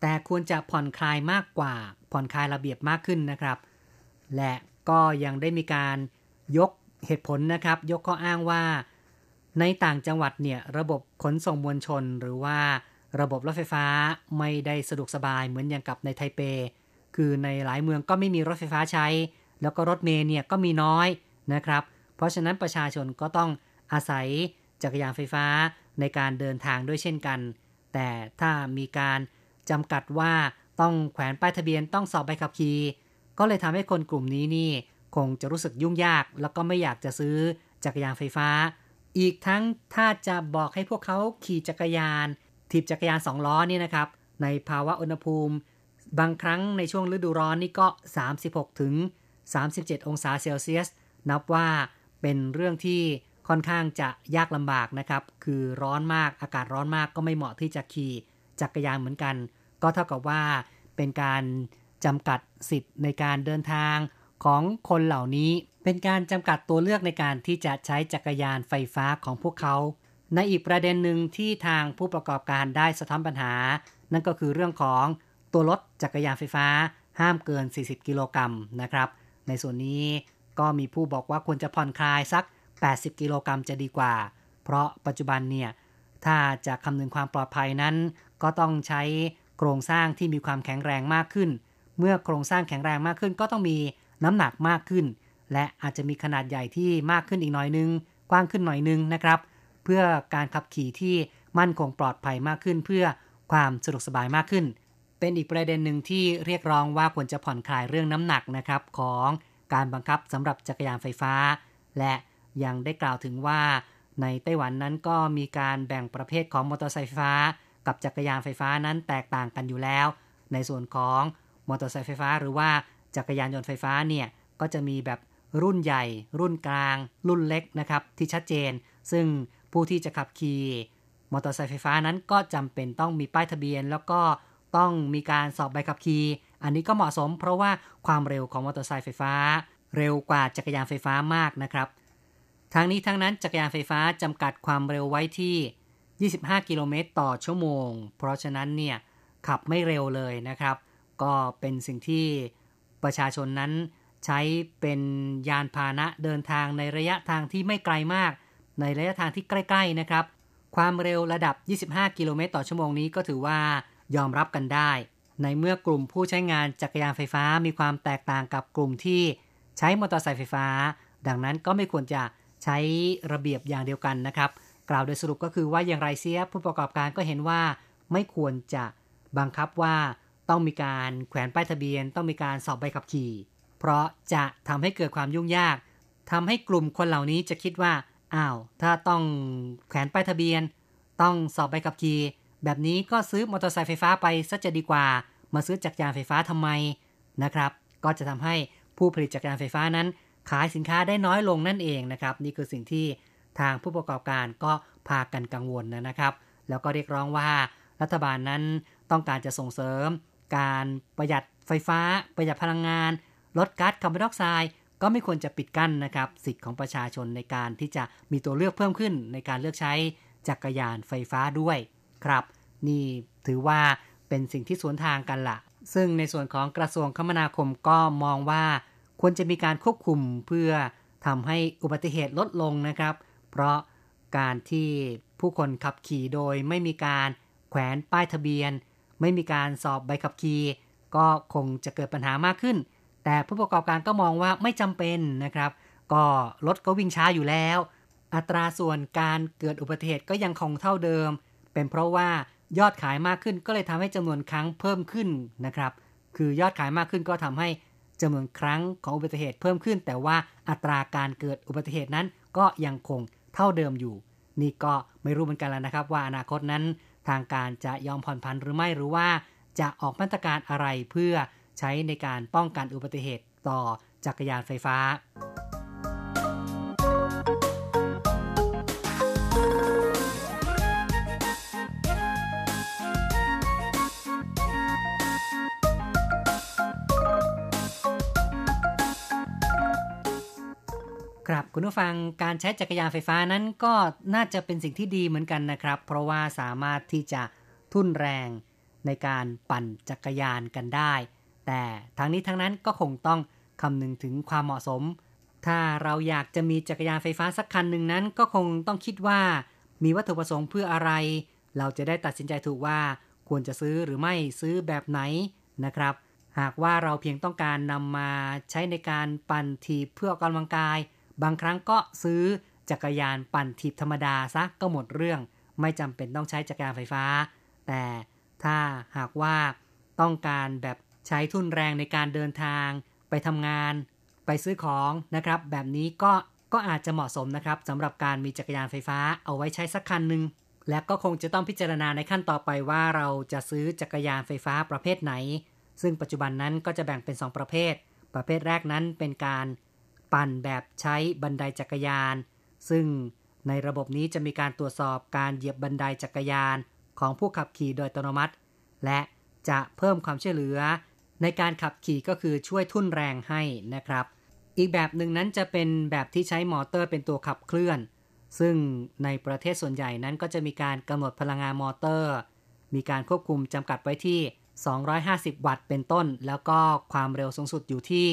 แต่ควรจะผ่อนคลายมากกว่า ผ่อนคลายระเบียบมากขึ้นนะครับ และก็ยังได้มีการยกเหตุผลนะครับ ยกข้ออ้างว่า ในต่างจังหวัดเนี่ยระบบขนส่งมวลชน หรือว่าระบบรถไฟฟ้าไม่ได้สะดวกสบายเหมือนอย่างกับในไทเป คือในหลายเมืองก็ไม่มีรถไฟฟ้าใช้ แล้วก็รถเมล์เนี่ยก็มีน้อยนะครับ เพราะฉะนั้นประชาชนก็ต้องอาศัยจักรยานไฟฟ้าในการเดินทางด้วยเช่นกัน แต่ถ้ามีการจำกัดว่าต้องแขวนป้ายทะเบียนต้องสอบใบขับขี่ก็เลยทำให้คนกลุ่มนี้นี่คงจะรู้สึกยุ่งยาก แล้วก็ไม่อยากจะซื้อจักรยานไฟฟ้า อีกทั้งถ้าจะบอกให้พวกเขาขี่จักรยานถีบจักรยานสองล้อนี่นะครับ ในภาวะอุณหภูมิ บางครั้งในช่วงฤดูร้อนนี่ก็ 36 ถึง 37 องศาเซลเซียส นับว่าเป็นเรื่องที่ค่อนข้างจะยากลำบากนะครับ คือร้อนมาก อากาศร้อนมากก็ไม่เหมาะที่จะขี่จักรยานเหมือนกัน ก็เท่ากับว่าเป็นการจำกัดสิทธิ์ในการเดินทางของคนเหล่านี้ เป็นการจำกัดตัวเลือกในการที่จะใช้จักรยานไฟฟ้าของพวกเขา ในอีกประเด็นหนึ่งที่ทางผู้ประกอบการได้สะท้อนปัญหา นั่นก็คือเรื่องของ ตัวรถจักรยานไฟฟ้าห้ามเกิน 40 กิโลกรัมนะครับ ในส่วนนี้ก็มีผู้บอกว่าควรจะผ่อนคลายสัก 80 กิโลกรัมจะดีกว่า เพราะปัจจุบันเนี่ย ถ้าจะคำนึงความปลอดภัยนั้น ก็ต้องใช้โครงสร้างที่มีความแข็งแรงมากขึ้น เมื่อโครงสร้างแข็งแรงมากขึ้น ก็ต้องมีน้ำหนักมากขึ้น และอาจจะมีขนาดใหญ่ที่มากขึ้นอีกหน่อยนึง กว้างขึ้นหน่อยนึงนะครับ เพื่อการขับขี่ที่มั่นคงปลอดภัยมากขึ้น เพื่อความสะดวกสบายมากขึ้น เป็นอีกประเด็นหนึ่งที่เรียกร้องว่าควรจะผ่อนคลายเรื่องน้ำหนักนะครับของการบังคับสำหรับจักรยานไฟฟ้า และยังได้กล่าวถึงว่า ในไต้หวันนั้นก็มีการแบ่งประเภทของมอเตอร์ไซค์ไฟฟ้า กับจักรยานไฟฟ้านั้นแตกต่างกันอยู่แล้ว ในส่วนของมอเตอร์ไซค์ไฟฟ้า หรือว่าจักรยานยนต์ไฟฟ้าเนี่ยก็จะมีแบบรุ่นใหญ่ รุ่นกลาง รุ่นเล็กนะครับที่ชัดเจน ซึ่งผู้ที่จะขับขี่มอเตอร์ไซค์ไฟฟ้านั้นก็จำเป็นต้องมีป้ายทะเบียน แล้วก็ ต้องมีการสอบใบขับขี่ อันนี้ก็เหมาะสมเพราะว่าความเร็วของมอเตอร์ไซค์ไฟฟ้า เร็วกว่าจักรยานไฟฟ้ามากนะครับทางนี้ทั้งนั้นจักรยานไฟฟ้าจำกัดความเร็วไว้ที่ 25 กิโลเมตรต่อชั่วโมง เพราะฉะนั้นเนี่ยขับไม่เร็วเลยนะครับ ก็เป็นสิ่งที่ประชาชนนั้นใช้เป็นยานพาหนะเดินทางในระยะทางที่ไม่ไกลมาก ในระยะทางที่ใกล้ ๆนะครับ ความเร็วระดับ 25 กิโลเมตรต่อชั่วโมงนี้ก็ถือว่า ยอมรับกันได้ ในเมื่อกลุ่มผู้ใช้งานจักรยานไฟฟ้ามีความแตกต่างกับกลุ่มที่ใช้มอเตอร์ไซค์ไฟฟ้า ดังนั้นก็ไม่ควรจะใช้ระเบียบอย่างเดียวกันนะครับ กล่าวโดยสรุปก็คือว่าอย่างไรเสียผู้ประกอบการก็เห็นว่า ไม่ควรจะบังคับว่าต้องมีการแขวนป้ายทะเบียน ต้องมีการสอบใบขับขี่ เพราะจะทำให้เกิดความยุ่งยากทำให้กลุ่มคนเหล่านี้จะคิดว่าอ้าวถ้าต้องแขวนป้ายทะเบียน ต้องสอบใบขับขี่ แบบนี้ก็ซื้อมอเตอร์ไซค์ไฟฟ้าไปซะจะดีกว่า มาซื้อจักรยานไฟฟ้าทำไมนะครับ ก็จะทำให้ผู้ผลิตจักรยานไฟฟ้านั้น ขายสินค้าได้น้อยลงนั่นเองนะครับ นี่คือสิ่งที่ทางผู้ประกอบการก็พากันกังวลนะครับ แล้วก็เรียกร้องว่ารัฐบาลนั้นต้องการจะส่งเสริม การประหยัดไฟฟ้า ประหยัดพลังงาน ลดก๊าซคาร์บอนไดออกไซด์ก็ไม่ควรจะปิดกั้นนะครับ สิทธิ์ของประชาชนในการที่จะมีตัวเลือกเพิ่มขึ้นในการเลือกใช้จักรยานไฟฟ้าด้วย ครับ นี่ถือว่าเป็นสิ่งที่สวนทางกันละซึ่งในส่วนของกระทรวงคมนาคมก็มองว่า ควรจะมีการควบคุมเพื่อทำให้อุบัติเหตุลดลงนะครับ เพราะการที่ผู้คนขับขี่โดยไม่มีการแขวนป้ายทะเบียน ไม่มีการสอบใบขับขี่ก็คงจะเกิดปัญหามากขึ้น แต่ผู้ประกอบการก็มองว่าไม่จำเป็นนะครับ ก็รถก็วิ่งช้าอยู่แล้ว อัตราส่วนการเกิดอุบัติเหตุก็ยังคงเท่าเดิม เป็นเพราะว่ายอดขายมากขึ้นก็เลยทำให้จำนวนครั้งเพิ่มขึ้นนะครับ คือยอดขายมากขึ้นก็ทำให้จำนวนครั้งของอุบัติเหตุเพิ่มขึ้น แต่ว่าอัตราการเกิดอุบัติเหตุนั้นก็ยังคงเท่าเดิมอยู่ นี่ก็ไม่รู้เหมือนกันแล้วนะครับ ว่าอนาคตนั้น ทางการจะยอมผ่อนผันหรือไม่หรือว่า จะออกมาตรการอะไรเพื่อใช้ในการป้องกันอุบัติเหตุต่อจักรยานไฟฟ้า คุณผู้ฟังการใช้จักรยานไฟฟ้านั้นก็น่าจะเป็นสิ่งที่ดีเหมือนกันนะครับ เพราะว่าสามารถที่จะทุ่นแรงในการปั่นจักรยานกันได้ แต่ทั้งนี้ทั้งนั้นก็คงต้องคำนึงถึงความเหมาะสม ถ้าเราอยากจะมีจักรยานไฟฟ้าสักคันหนึ่งนั้น ก็คงต้องคิดว่า มีวัตถุประสงค์เพื่ออะไร เราจะได้ตัดสินใจถูกว่าควรจะซื้อหรือไม่ซื้อแบบไหนนะครับ หากว่าเราเพียงต้องการนำมาใช้ในการปั่นทีเพื่อออกกำลังกาย บางครั้งก็ซื้อจักรยานปั่นทีบธรรมดาซะก็หมดเรื่อง ไม่จำเป็นต้องใช้จักรยานไฟฟ้า แต่ถ้าหากว่าต้องการแบบใช้ทุนแรงในการเดินทาง ไปทำงาน ไปซื้อของนะครับ แบบนี้ก็ก็อาจจะเหมาะสมนะครับสำหรับการมีจักรยานไฟฟ้าเอาไว้ใช้สักคันหนึ่งและก็คงจะต้องพิจารณาในขั้นต่อไปว่าเราจะซื้อจักรยานไฟฟ้าประเภทไหน ซึ่งปัจจุบันนั้นก็จะแบ่งเป็น 2 ประเภท ประเภทแรกนั้นเป็นการ ปั่นแบบใช้บันไดจักรยาน ซึ่งในระบบนี้จะมีการตรวจสอบการเหยียบบันไดจักรยานของผู้ขับขี่โดยอัตโนมัติ และจะเพิ่มความช่วยเหลือ ในการขับขี่ก็คือช่วยทุ่นแรงให้นะครับ อีกแบบหนึ่งนั้นจะเป็นแบบที่ใช้มอเตอร์เป็นตัวขับเคลื่อน ซึ่งในประเทศส่วนใหญ่นั้นก็จะมีการกำหนดพลังงานมอเตอร์ มีการควบคุมจำกัดไว้ที่ 250 วัตต์เป็นต้น แล้วก็ความเร็วสูงสุดอยู่ที่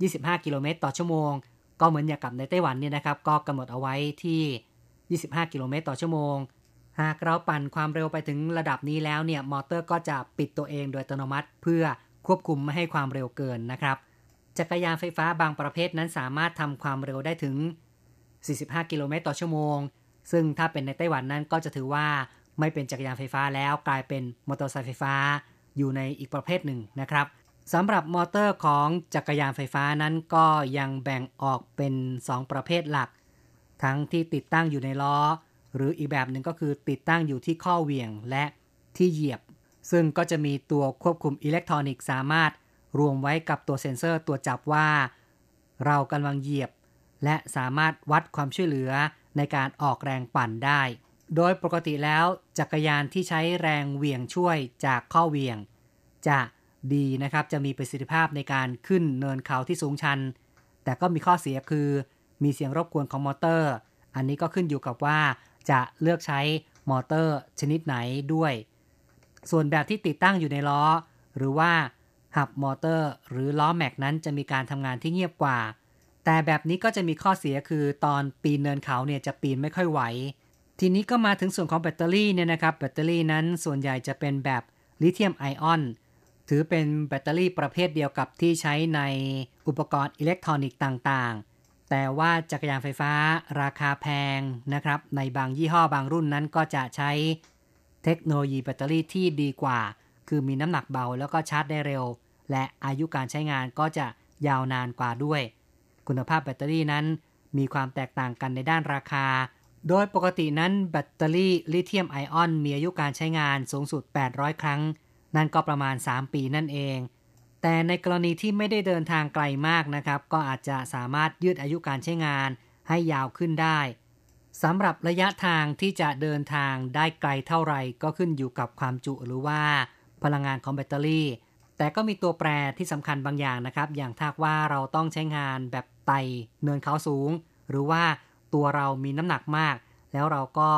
25 กิโลเมตรต่อชั่วโมง ก็เหมือนอย่างกับในไต้หวันเนี่ยนะครับ ก็กำหนดเอาไว้ที่ 25 กิโลเมตรต่อชั่วโมง หากเราปั่นความเร็วไปถึงระดับนี้แล้วเนี่ย มอเตอร์ก็จะปิดตัวเองโดยอัตโนมัติ เพื่อควบคุมไม่ให้ความเร็วเกินนะครับ จักรยานไฟฟ้าบางประเภทนั้นสามารถทำความเร็วได้ถึง 45 กิโลเมตรต่อชั่วโมง ซึ่งถ้าเป็นในไต้หวันนั้นก็จะถือว่าไม่เป็นจักรยานไฟฟ้าแล้วกลายเป็นมอเตอร์ไซค์ไฟฟ้าอยู่ในอีกประเภทหนึ่งนะครับ สำหรับมอเตอร์ของจักรยานไฟฟ้านั้นก็ยังแบ่งออกเป็น 2 ประเภทหลัก ทั้งที่ติดตั้งอยู่ในล้อ หรืออีกแบบหนึ่งก็คือติดตั้งอยู่ที่ข้อเหวี่ยงและที่เหยียบ ซึ่งก็จะมีตัวควบคุมอิเล็กทรอนิกส์สามารถรวมไว้กับตัวเซ็นเซอร์ตัวจับว่า เรากำลังเหยียบ และสามารถวัดความช่วยเหลือในการออกแรงปั่นได้ โดยปกติแล้วจักรยานที่ใช้แรงเหวี่ยงช่วยจากข้อเหวี่ยง จะ ดีนะครับ จะมีประสิทธิภาพในการขึ้นเนินเขาที่สูงชัน แต่ก็มีข้อเสียคือ มีเสียงรบกวนของมอเตอร์ อันนี้ก็ขึ้นอยู่กับว่าจะเลือกใช้มอเตอร์ชนิดไหนด้วย ส่วนแบบที่ติดตั้งอยู่ในล้อ หรือว่าหับมอเตอร์ หรือล้อแม็กนั้นจะมีการทำงานที่เงียบกว่า แต่แบบนี้ก็จะมีข้อเสียคือตอนปีนเนินเขาเนี่ยจะปีนไม่ค่อยไหว ทีนี้ก็มาถึงส่วนของแบตเตอรี่เนี่ยนะครับ แบตเตอรี่นั้นส่วนใหญ่จะเป็นแบบลิเธียมไอออน ถือเป็นแบตเตอรี่ประเภทเดียวกับที่ใช้ในอุปกรณ์อิเล็กทรอนิกส์ต่างๆ แต่ว่าจักรยานไฟฟ้าราคาแพงนะครับ ในบางยี่ห้อบางรุ่นนั้นก็จะใช้เทคโนโลยีแบตเตอรี่ที่ดีกว่า คือมีน้ำหนักเบาแล้วก็ชาร์จได้เร็ว และอายุการใช้งานก็จะยาวนานกว่าด้วย คุณภาพแบตเตอรี่นั้นมีความแตกต่างกันในด้านราคา โดยปกตินั้นแบตเตอรี่ลิเธียมไอออนมีอายุการใช้งานสูงสุด 800 ครั้ง นั่นก็ประมาณ 3 ปีนั่นเอง แต่ในกรณีที่ไม่ได้เดินทางไกลมากนะครับ ก็อาจจะสามารถยืดอายุการใช้งานให้ยาวขึ้นได้สำหรับระยะทางที่จะเดินทางได้ไกลเท่าไหร่ก็ขึ้นอยู่กับความจุหรือว่าพลังงานของแบตเตอรี่ แต่ก็มีตัวแปรที่สำคัญบางอย่างนะครับ อย่างถ้าว่าเราต้องใช้งานแบบไต่เนินเขาสูง หรือว่าตัวเรามีน้ำหนักมาก แล้วเราก็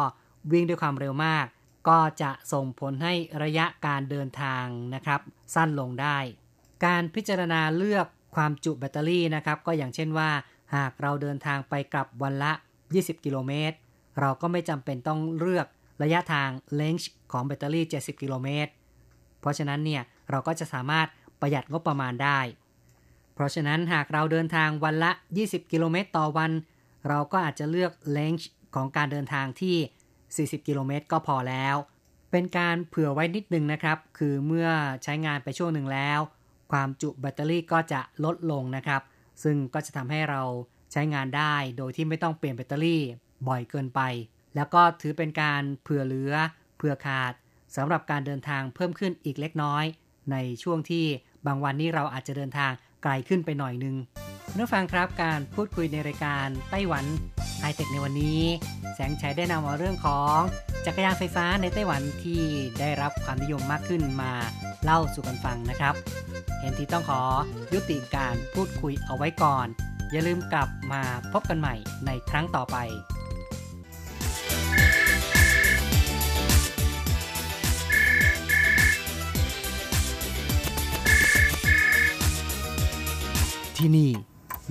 วิ่งด้วยความเร็วมาก ก็จะส่งผลให้ระยะการเดินทางนะครับ สั้นลงได้ การพิจารณาเลือกความจุแบตเตอรี่นะครับ ก็อย่างเช่นว่า หากเราเดินทางไปกลับวันละ 20 กิโลเมตร เราก็ไม่จำเป็นต้องเลือกระยะทาง range ของแบตเตอรี่ 70 กิโลเมตร เพราะฉะนั้นเนี่ยเราก็จะสามารถประหยัดงบประมาณได้ เพราะฉะนั้นหากเราเดินทางวันละ 20 กิโลเมตรต่อวัน เราก็อาจจะเลือก range ของการเดินทางที่ 40 กิโลเมตรก็พอแล้ว เป็นการเผื่อไว้นิดนึงนะครับ คือเมื่อใช้งานไปช่วงหนึ่งแล้ว ความจุแบตเตอรี่ก็จะลดลงนะครับ ซึ่งก็จะทำให้เราใช้งานได้โดยที่ไม่ต้องเปลี่ยนแบตเตอรี่บ่อยเกินไป แล้วก็ถือเป็นการเผื่อเหลือ เผื่อขาดสำหรับการเดินทางเพิ่มขึ้นอีกเล็กน้อย ในช่วงที่บางวันนี้เราอาจจะเดินทาง ไกลขึ้นไปหน่อยนึงคุณผู้ฟังครับการพูดคุยในรายการไต้หวันไฮเทคในวันนี้ แสงชัยได้นำเอาเรื่องของจักรยานไฟฟ้าในไต้หวันที่ได้รับความนิยมมากขึ้นมาเล่าสู่กันฟังนะครับ เห็นที่ต้องขอยุติการพูดคุยเอาไว้ก่อน อย่าลืมกลับมาพบกันใหม่ในครั้งต่อไป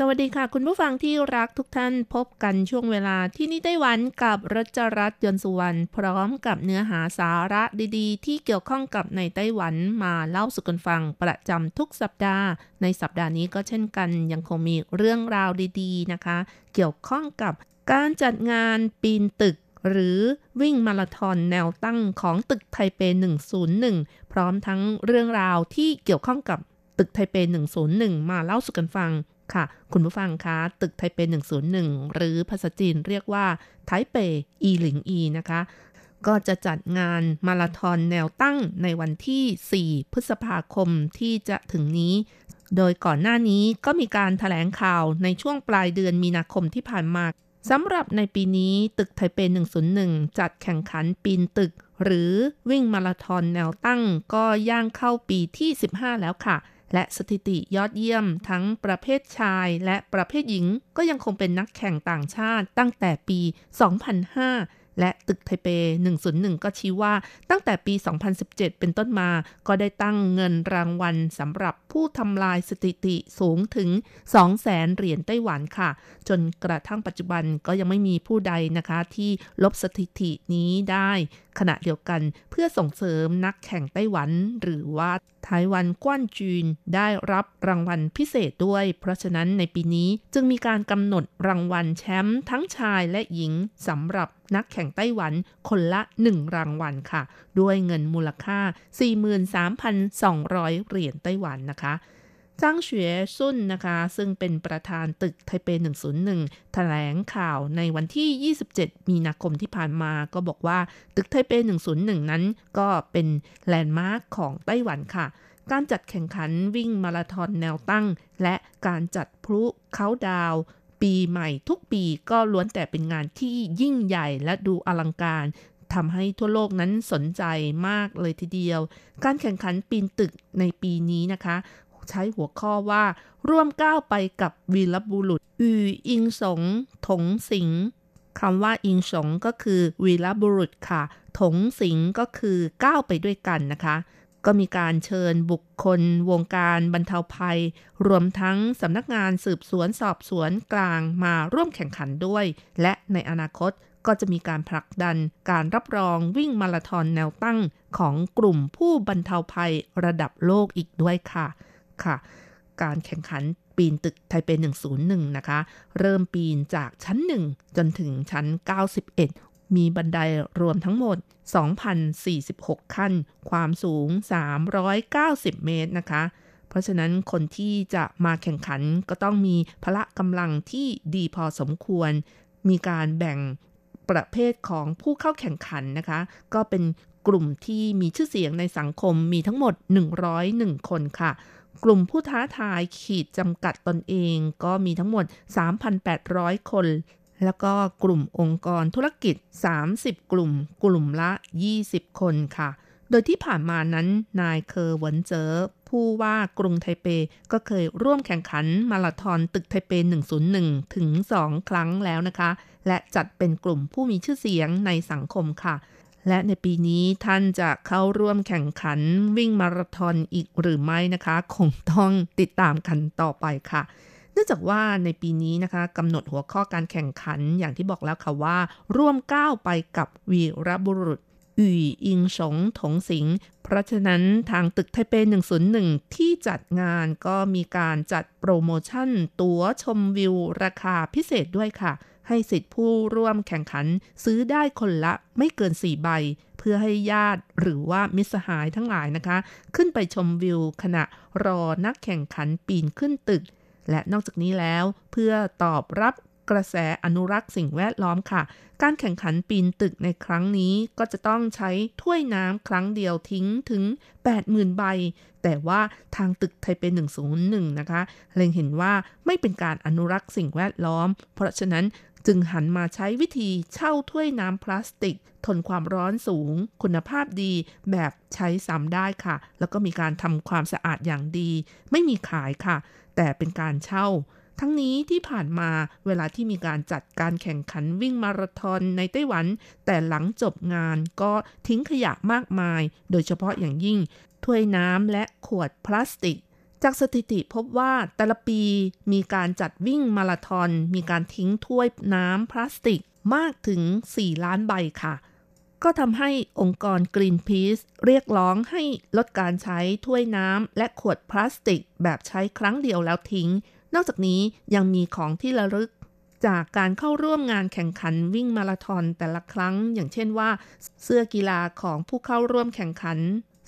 สวัสดีค่ะ คุณผู้ฟังที่รักทุกท่านพบกันช่วงเวลาที่นี่ไต้หวันกับรัชรัตน์ยนสุวรรณพร้อมกับเนื้อหาสาระดีๆ ที่เกี่ยวข้องกับในไต้หวันมาเล่าสู่กันฟังประจำทุกสัปดาห์ ในสัปดาห์นี้ก็เช่นกันยังคงมีเรื่องราวดีๆนะคะ เกี่ยวข้องกับการจัดงานปีนตึกหรือวิ่งมาราธอนแนวตั้งของตึกไทเป 101 พร้อมทั้งเรื่องราวที่เกี่ยวข้องกับตึกไทเป 101 มาเล่าสู่กันฟัง ค่ะ คุณผู้ฟังคะ ตึกไทเป 101 หรือภาษาจีนเรียกว่าไทเปอีหลิงอีนะคะ ก็จะจัดงานมาราธอนแนวตั้งในวันที่ 4 พฤษภาคมที่จะถึงนี้ โดยก่อนหน้านี้ก็มีการถแถลงข่าวในช่วงปลายเดือนมีนาคมที่ผ่านมาสำหรับในปีนี้ตึกไทเป 101 จัดแข่งขันปีนตึก หรือวิ่งมาราธอนแนวตั้งก็ย่างเข้าปีที่ 15 แล้วค่ะ และสถิติยอดเยี่ยมทั้งประเภทชายและประเภทหญิงก็ยังคงเป็นนักแข่งต่างชาติ ตั้งแต่ปี 2005 และตึกไทเป 101 ก็ชี้ว่าตั้งแต่ปี 2017 เป็นต้นมา ก็ได้ตั้งเงินรางวัลสำหรับผู้ทำลายสถิติสูงถึง 200,000 เหรียญไต้หวันค่ะ จนกระทั่งปัจจุบันก็ยังไม่มีผู้ใดนะคะที่ลบสถิตินี้ได้ ขณะเดียวกันเพื่อส่งเสริมนักแข่งไต้หวัน หรือว่าไต้หวันกว้านจีนได้รับรางวัลพิเศษด้วย เพราะฉะนั้นในปีนี้จึงมีการกำหนดรางวัลแชมป์ทั้งชายและหญิงสำหรับนักแข่งไต้หวันคนละ 1 รางวัลค่ะ ด้วยเงินมูลค่า 43,200 เหรียญไต้หวันนะคะ จ้างเฉวยซุนนะคะ ซึ่งเป็นประธานตึกไทเป 101 แถลงข่าวในวันที่ 27 มีนาคมที่ผ่านมาก็บอกว่าตึกไทเป 101 นั้นก็เป็นแลนด์มาร์คของไต้หวันค่ะ การจัดแข่งขันวิ่งมาราธอนแนวตั้ง และการจัดพลุเขาดาวปีใหม่ทุกปีก็ล้วนแต่เป็นงานที่ยิ่งใหญ่และดูอลังการทำให้ทั่วโลกนั้นสนใจมากเลยทีเดียว การแข่งขันปีนตึกในปีนี้นะคะ ใช้หัวข้อว่า ร่วมก้าวไปกับวีรบุรุษอืออิงสง ถงสิงคำว่าอิงสงก็คือวีรบุรุษค่ะ ถงสิงก็คือก้าวไปด้วยกันนะคะ ก็มีการเชิญบุคคล วงการบรรเทาภัย รวมทั้งสำนักงานสืบสวนสอบสวนกลางมาร่วมแข่งขันด้วย และในอนาคตก็จะมีการผลักดันการรับรองวิ่งมาราธอนแนวตั้งของกลุ่มผู้บรรเทาภัยระดับโลกอีกด้วยค่ะ ค่ะ การแข่งขันปีนตึกไทเป101 นะคะ เริ่มปีนจากชั้น 1 จนถึงชั้น 91 มีบันไดรวมทั้งหมด 2,046 ขั้น ความสูง 390 เมตรนะคะเพราะฉะนั้นคนที่จะมาแข่งขันก็ต้องมีพละกำลังที่ดีพอสมควร มีการแบ่งประเภทของผู้เข้าแข่งขันนะคะ ก็เป็นกลุ่มที่มีชื่อเสียงในสังคมมีทั้งหมด 101 คนค่ะ กลุ่มผู้ท้าทายขีดจำกัดตนเองก็มีทั้งหมด 3,800 คน แล้วก็กลุ่มองค์กรธุรกิจ 30 กลุ่ม กลุ่มละ 20 คนค่ะ โดยที่ผ่านมานั้นนายเคอร์หวนเจอผู้ว่ากรุงไทเปก็เคยร่วมแข่งขันมาราธอนตึกไทเป 101 ถึง 2 ครั้งแล้วนะคะ และจัดเป็นกลุ่มผู้มีชื่อเสียงในสังคมค่ะ และในปีนี้ท่านจะเข้าร่วมแข่งขันวิ่งมาราธอนอีกหรือไม่นะคะ คงต้องติดตามกันต่อไปค่ะเนื่องจากว่าในปีนี้นะคะกำหนดหัวข้อการแข่งขันอย่างที่บอกแล้วค่ะว่า ร่วมก้าวไปกับวีรบุรุษอู่อิงสงถงสิง เพราะฉะนั้นทางตึกไทเป 101 ที่จัดงานก็มีการจัดโปรโมชั่น ตั๋วชมวิวราคาพิเศษด้วยค่ะ ให้สิทธิผู้ร่วมแข่งขันซื้อได้คนละไม่เกิน 4 ใบ เพื่อให้ญาติหรือว่ามิตรสหายทั้งหลายนะคะ ขึ้นไปชมวิวขณะรอนักแข่งขันปีนขึ้นตึก และนอกจากนี้แล้วเพื่อตอบรับกระแสอนุรักษ์สิ่งแวดล้อมค่ะ การแข่งขันปีนตึกในครั้งนี้ก็จะต้องใช้ถ้วยน้ำครั้งเดียวทิ้งถึง 80,000 ใบ แต่ว่าทางตึกไทเป101 นะคะ เล็งเห็นว่าไม่เป็นการอนุรักษ์สิ่งแวดล้อม เพราะฉะนั้น จึงหันมาใช้วิธีเช่าถ้วยน้ำพลาสติก ทนความร้อนสูง คุณภาพดีแบบใช้ซ้ำได้ค่ะ แล้วก็มีการทำความสะอาดอย่างดี ไม่มีขายค่ะ แต่เป็นการเช่า ทั้งนี้ที่ผ่านมาเวลาที่มีการจัดการแข่งขันวิ่งมาราธอนในไต้หวัน แต่หลังจบงานก็ทิ้งขยะมากมาย โดยเฉพาะอย่างยิ่งถ้วยน้ำและขวดพลาสติก จากสถิติพบว่าแต่ละปีมีการจัดวิ่งมาราธอน มีการทิ้งถ้วยน้ำพลาสติกมากถึง 4 ล้านใบค่ะ ก็ทำให้องค์กร Greenpeace เรียกร้องให้ลดการใช้ถ้วยน้ำและขวดพลาสติก แบบใช้ครั้งเดียวแล้วทิ้ง นอกจากนี้ยังมีของที่ระลึกจากการเข้าร่วมงานแข่งขันวิ่งมาราธอนแต่ละครั้ง อย่างเช่นว่า เสื้อกีฬาของผู้เข้าร่วมแข่งขัน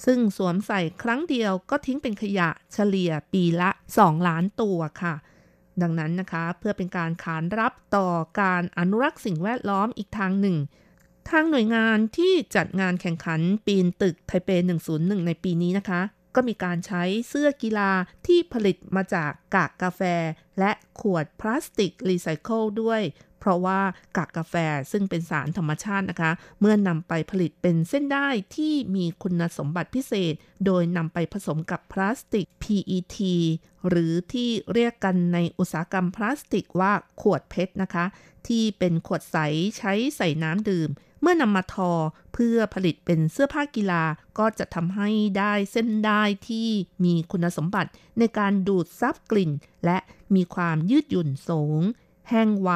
ซึ่งสวมใส่ครั้งเดียวก็ทิ้งเป็นขยะเฉลี่ยปีละ 2 ล้านตัวค่ะ ดังนั้นนะคะเพื่อเป็นการขานรับต่อการอนุรักษ์สิ่งแวดล้อมอีกทางหนึ่ง ทางหน่วยงานที่จัดงานแข่งขันปีนตึกไทเป 101 ในปีนี้นะคะ ก็มีการใช้เสื้อกีฬาที่ผลิตมาจากกากกาแฟ และขวดพลาสติกรีไซเคิลด้วย เพราะว่ากากกาแฟซึ่งเป็นสารธรรมชาตินะคะ เมื่อนำไปผลิตเป็นเส้นได้ที่มีคุณสมบัติพิเศษ โดยนำไปผสมกับพลาสติก PET หรือที่เรียกกันในอุตสาหกรรมพลาสติกว่าขวดเพชรนะคะ ที่เป็นขวดใสใช้ใส่น้ำดื่ม เมื่อนำมาทอเพื่อผลิตเป็นเสื้อผ้ากีฬาก็จะทำให้ได้เส้นได้ที่มีคุณสมบัติในการดูดซับกลิ่น และมีความยืดหยุ่นสูง แห้งไว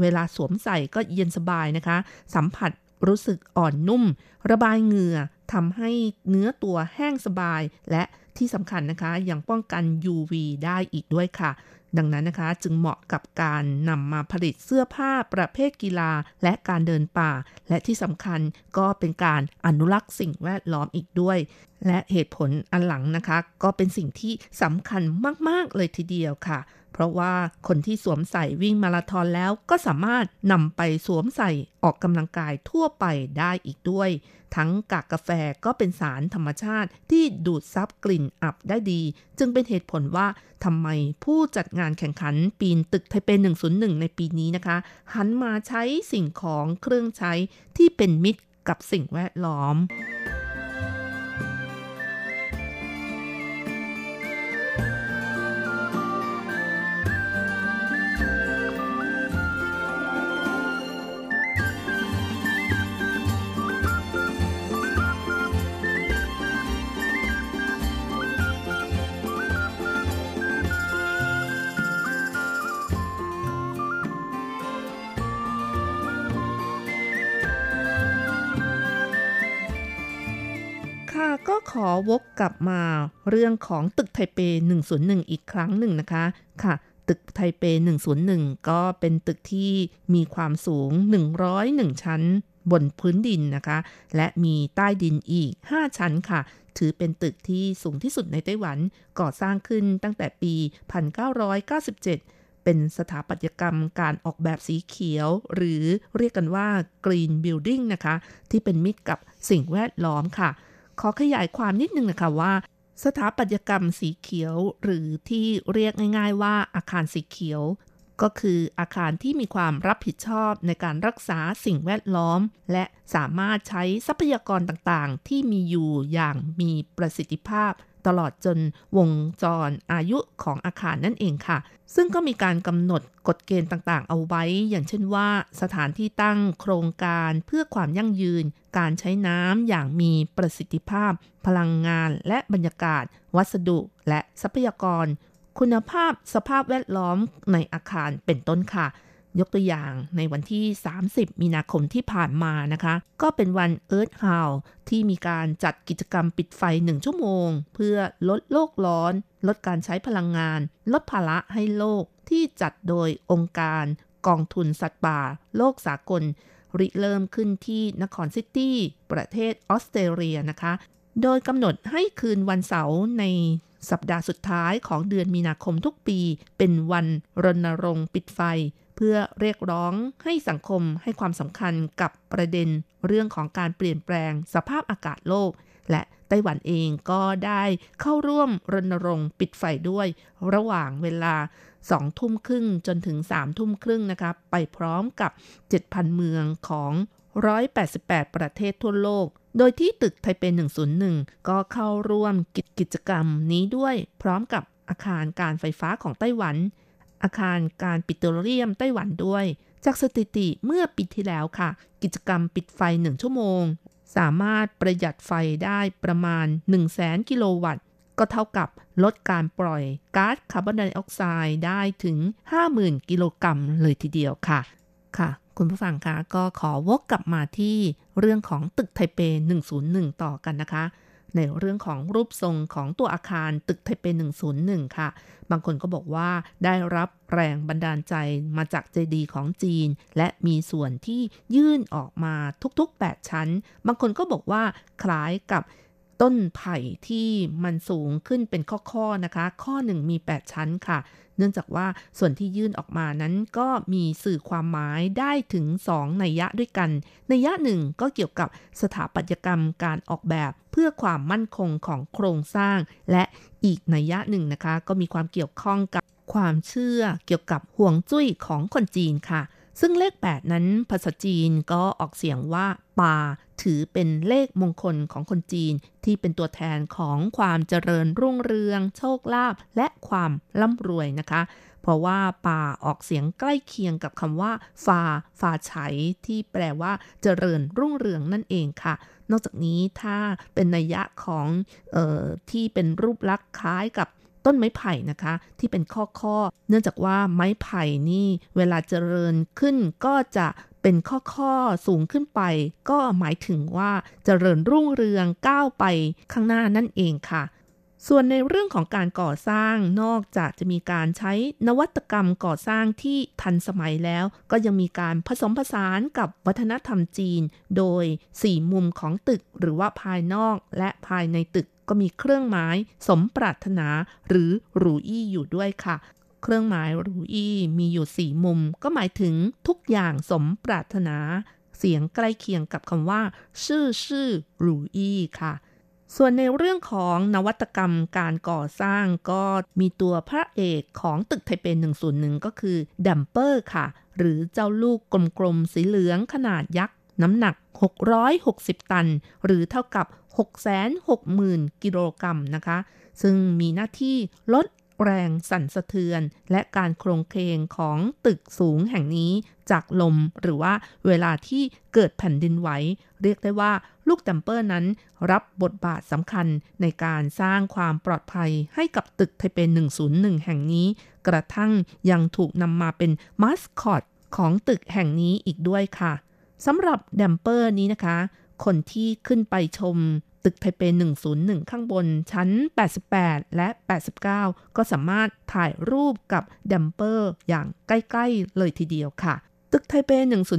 เวลาสวมใส่ก็เย็นสบายนะคะ สัมผัสรู้สึกอ่อนนุ่ม ระบายเหงื่อทำให้เนื้อตัวแห้งสบาย และที่สำคัญนะคะยังป้องกัน UV ได้อีกด้วยค่ะ ดังนั้นนะคะจึงเหมาะกับการนำมาผลิตเสื้อผ้าประเภทกีฬา และการเดินป่า และที่สำคัญก็เป็นการอนุรักษ์สิ่งแวดล้อมอีกด้วย และเหตุผลอันหลังนะคะ ก็เป็นสิ่งที่สำคัญมาก ๆ เลยทีเดียวค่ะ เพราะว่าคนที่สวมใส่วิ่งมาราธอนแล้วก็สามารถนำไปสวมใส่ออกกำลังกายทั่วไปได้อีกด้วย ทั้งกากกาแฟก็เป็นสารธรรมชาติที่ดูดซับกลิ่นอับได้ดี จึงเป็นเหตุผลว่าทำไมผู้จัดงานแข่งขันปีนตึกไทเป101 ในปีนี้นะคะ หันมาใช้สิ่งของเครื่องใช้ที่เป็นมิตรกับสิ่งแวดล้อม อวกกลับมาเรื่องของตึกไทเป 101 อีกครั้งหนึ่งนะคะค่ะ ตึกไทเป 101 ก็เป็นตึกที่มีความสูง 101 ชั้นบนพื้นดินนะคะ และมีใต้ดินอีก 5 ชั้นค่ะ ถือเป็นตึกที่สูงที่สุดในไต้หวัน ก่อสร้างขึ้นตั้งแต่ปี 1997 เป็นสถาปัตยกรรมการออกแบบสีเขียว หรือเรียกกันว่า Green Building นะคะ ที่เป็นมิตรกับสิ่งแวดล้อมค่ะ ขอขยายความนิดนึงนะคะว่า สถาปัตยกรรมสีเขียว หรือที่เรียกง่าย ๆ ว่าอาคารสีเขียว ก็คืออาคารที่มีความรับผิดชอบในการรักษาสิ่งแวดล้อม และสามารถใช้ทรัพยากรต่างๆ ที่มีอยู่อย่างมีประสิทธิภาพ ตลอดจนวงจรอายุของอาคารนั่นเองค่ะ ซึ่งก็มีการกำหนดกฎเกณฑ์ต่างๆ เอาไว้ อย่างเช่นว่า สถานที่ตั้งโครงการเพื่อความยั่งยืน การใช้น้ำอย่างมีประสิทธิภาพ พลังงานและบรรยากาศ วัสดุและทรัพยากร คุณภาพสภาพแวดล้อมในอาคารเป็นต้นค่ะ ยกตัวอย่างในวันที่ 30 มีนาคมที่ผ่านมานะคะ ก็เป็นวัน Earth Hour ที่มีการจัดกิจกรรมปิดไฟ 1 ชั่วโมง เพื่อลดโลกร้อน ลดการใช้พลังงาน ลดภาระให้โลกที่จัดโดยองค์การกองทุนสัตว์ป่า โลกสากล ริเริ่มขึ้นที่นครซิตี้ ประเทศออสเตรเลียนะคะ โดยกำหนดให้คืนวันเสาร์ในสัปดาห์สุดท้ายของเดือนมีนาคมทุกปี เป็นวันรณรงค์ปิดไฟ เพื่อเรียกร้องให้สังคมให้ความสำคัญกับประเด็นเรื่องของการเปลี่ยนแปลงสภาพอากาศโลก และไต้หวันเองก็ได้เข้าร่วมรณรงค์ปิดไฟด้วยระหว่างเวลา 2 ทุ่มครึ่งจนถึง 3 ทุ่มครึ่งนะคะไปพร้อมกับ 7,000 เมืองของ 188 ประเทศทั่วโลก โดยที่ตึกไทเป101 ก็เข้าร่วมกิจกรรมนี้ด้วยพร้อมกับอาคารการไฟฟ้าของไต้หวัน อาคารการปิโตรเลียมไต้หวันด้วย จากสถิติเมื่อปีที่แล้วค่ะ กิจกรรมปิดไฟ 1 ชั่วโมง สามารถประหยัดไฟได้ประมาณ 100,000 กิโลวัตต์ ก็เท่ากับลดการปล่อยก๊าซคาร์บอนไดออกไซด์ได้ถึง 50,000 กิโลกรัมเลยทีเดียวค่ะค่ะคุณผู้ฟังคะก็ขอวกกลับมาที่เรื่องของตึกไทเป 101 ต่อกันนะคะ ในเรื่องของรูปทรงของตัวอาคารตึกไทเป 101 ค่ะ บางคนก็บอกว่าได้รับแรงบันดาลใจมาจากเจดีของจีน และมีส่วนที่ยื่นออกมาทุกๆ 8 ชั้น บางคนก็บอกว่าคล้ายกับ ต้นไผ่ที่มันสูงขึ้นเป็นข้อๆนะคะ ข้อหนึ่งมี 8 ชั้นค่ะ เนื่องจากว่าส่วนที่ยื่นออกมานั้นก็มีสื่อความหมายได้ถึง 2 นัยยะด้วยกัน นัยยะหนึ่งก็เกี่ยวกับสถาปัตยกรรมการออกแบบเพื่อความมั่นคงของโครงสร้าง และอีกนัยยะหนึ่งนะคะ ก็มีความเกี่ยวข้องกับความเชื่อเกี่ยวกับห่วงจุ้ยของคนจีนค่ะ ซึ่งเลข 8 นั้นภาษาจีนก็ออกเสียงว่าปาถือเป็นเลขมงคลของคนจีน ที่เป็นตัวแทนของความเจริญรุ่งเรือง โชคลาภและความร่ำรวยนะคะ เพราะว่าป่าออกเสียงใกล้เคียงกับคำว่าฟาฟาไฉที่แปลว่าเจริญรุ่งเรืองนั่นเองค่ะ นอกจากนี้ถ้าเป็นนัยยะของออที่เป็นรูปลักษณ์คล้ายกับ ต้นไม้ไผ่นะคะ ที่เป็นข้อข้อ เนื่องจากว่าไม้ไผ่นี่เวลาเจริญขึ้นก็จะเป็นข้อข้อสูงขึ้นไป ก็หมายถึงว่าเจริญรุ่งเรืองก้าวไปข้างหน้านั่นเองค่ะส่วนในเรื่องของการก่อสร้างนอกจากจะมีการใช้นวัตกรรมก่อสร้างที่ทันสมัยแล้ว ก็ยังมีการผสมผสานกับวัฒนธรรมจีน โดยสี่มุมของตึกหรือว่าภายนอกและภายในตึก ก็มีเครื่องหมายสมปรารถนาหรือหรูอี้อยู่ด้วยค่ะ เครื่องหมายหรูอี้มีอยู่สี่มุม ก็หมายถึงทุกอย่างสมปรารถนา เสียงใกล้เคียงกับคำว่า ชื่อชื่อหรูอี้ค่ะส่วนในเรื่องของนวัตกรรมการก่อสร้างก็มีตัวพระเอกของตึกไทเป 101 ก็คือ damper ค่ะ หรือเจ้าลูกกลมๆ สีเหลืองขนาดยักษ์ น้ำหนัก 660 ตัน หรือเท่ากับ 660,000 กิโลกรัมนะคะ ซึ่งมีหน้าที่ลดแรงสั่นสะเทือน และการโคลงเคลงของตึกสูงแห่งนี้จากลมหรือว่าเวลาที่เกิดแผ่นดินไหว เรียกได้ว่าลูก damper นั้น รับบทบาทสำคัญในการสร้างความปลอดภัยให้กับตึกไทเป101 แห่งนี้ กระทั่งยังถูกนำมาเป็นมาสคอตของตึกแห่งนี้อีกด้วยค่ะ สำหรับ damper นี้นะคะ คนที่ขึ้นไปชมตึกไทเป 101 ข้างบนชั้น 88 และ 89 ก็สามารถถ่ายรูปกับ damper อย่างใกล้ ๆ เลยทีเดียวค่ะ ตึกไทเป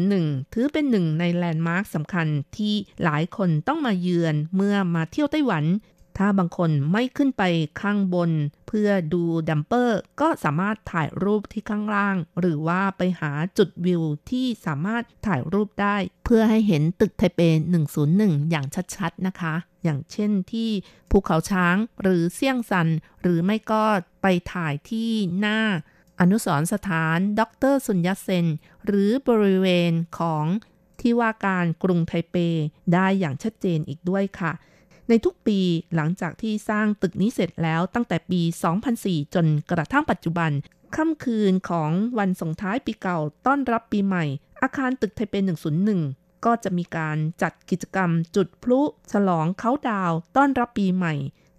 101 ถือเป็นหนึ่งในแลนด์มาร์คสำคัญที่หลายคนต้องมาเยือนเมื่อมาเที่ยวไต้หวัน ถ้าบางคนไม่ขึ้นไปข้างบน เพื่อดู damper ก็สามารถถ่ายรูปที่ข้างล่าง หรือว่าไปหาจุดวิวที่สามารถถ่ายรูปได้ เพื่อให้เห็นตึกไทเป 101 อย่างชัดๆนะคะ อย่างเช่นที่ภูเขาช้างหรือเซี่ยงซัน หรือไม่ก็ไปถ่ายที่หน้าอนุสรณ์สถานด็อกเตอร์สุญญเซน หรือบริเวณของที่ว่าการกรุงไทเปได้อย่างชัดเจนอีกด้วยค่ะ ในทุกปีหลังจากที่สร้างตึกนี้เสร็จแล้วตั้งแต่ปี 2004 จนกระทั่งปัจจุบัน ค่ำคืนของวันส่งท้ายปีเก่าต้อนรับปีใหม่ อาคารตึกไทเป101 ก็จะมีการจัดกิจกรรมจุดพลุ ฉลองเขาดาวต้อนรับปีใหม่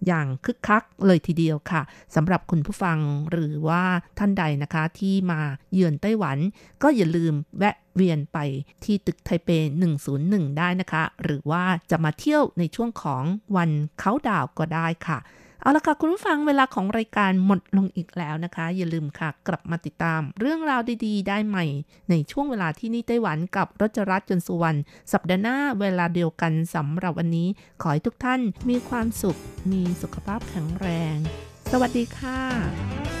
อย่างคึกคักเลยทีเดียวค่ะสำหรับคุณผู้ฟังหรือว่าท่านใดนะคะที่มาเยือนไต้หวัน ก็อย่าลืมแวะเวียนไปที่ตึกไทเป 101 ได้นะคะ หรือว่าจะมาเที่ยวในช่วงของวันเขาดาวก็ได้ค่ะ เอาละค่ะ คุณผู้ฟังเวลาของรายการหมดลงอีกแล้วนะคะ อย่าลืมค่ะ กลับมาติดตามเรื่องราวดีๆ ได้ใหม่ ในช่วงเวลาที่นี่ไต้หวันกับรจรัสจนสุวรรณสัปดาห์หน้าเวลาเดียวกันสำหรับวันนี้ ขอให้ทุกท่านมีความสุข มีสุขภาพแข็งแรง สวัสดีค่ะ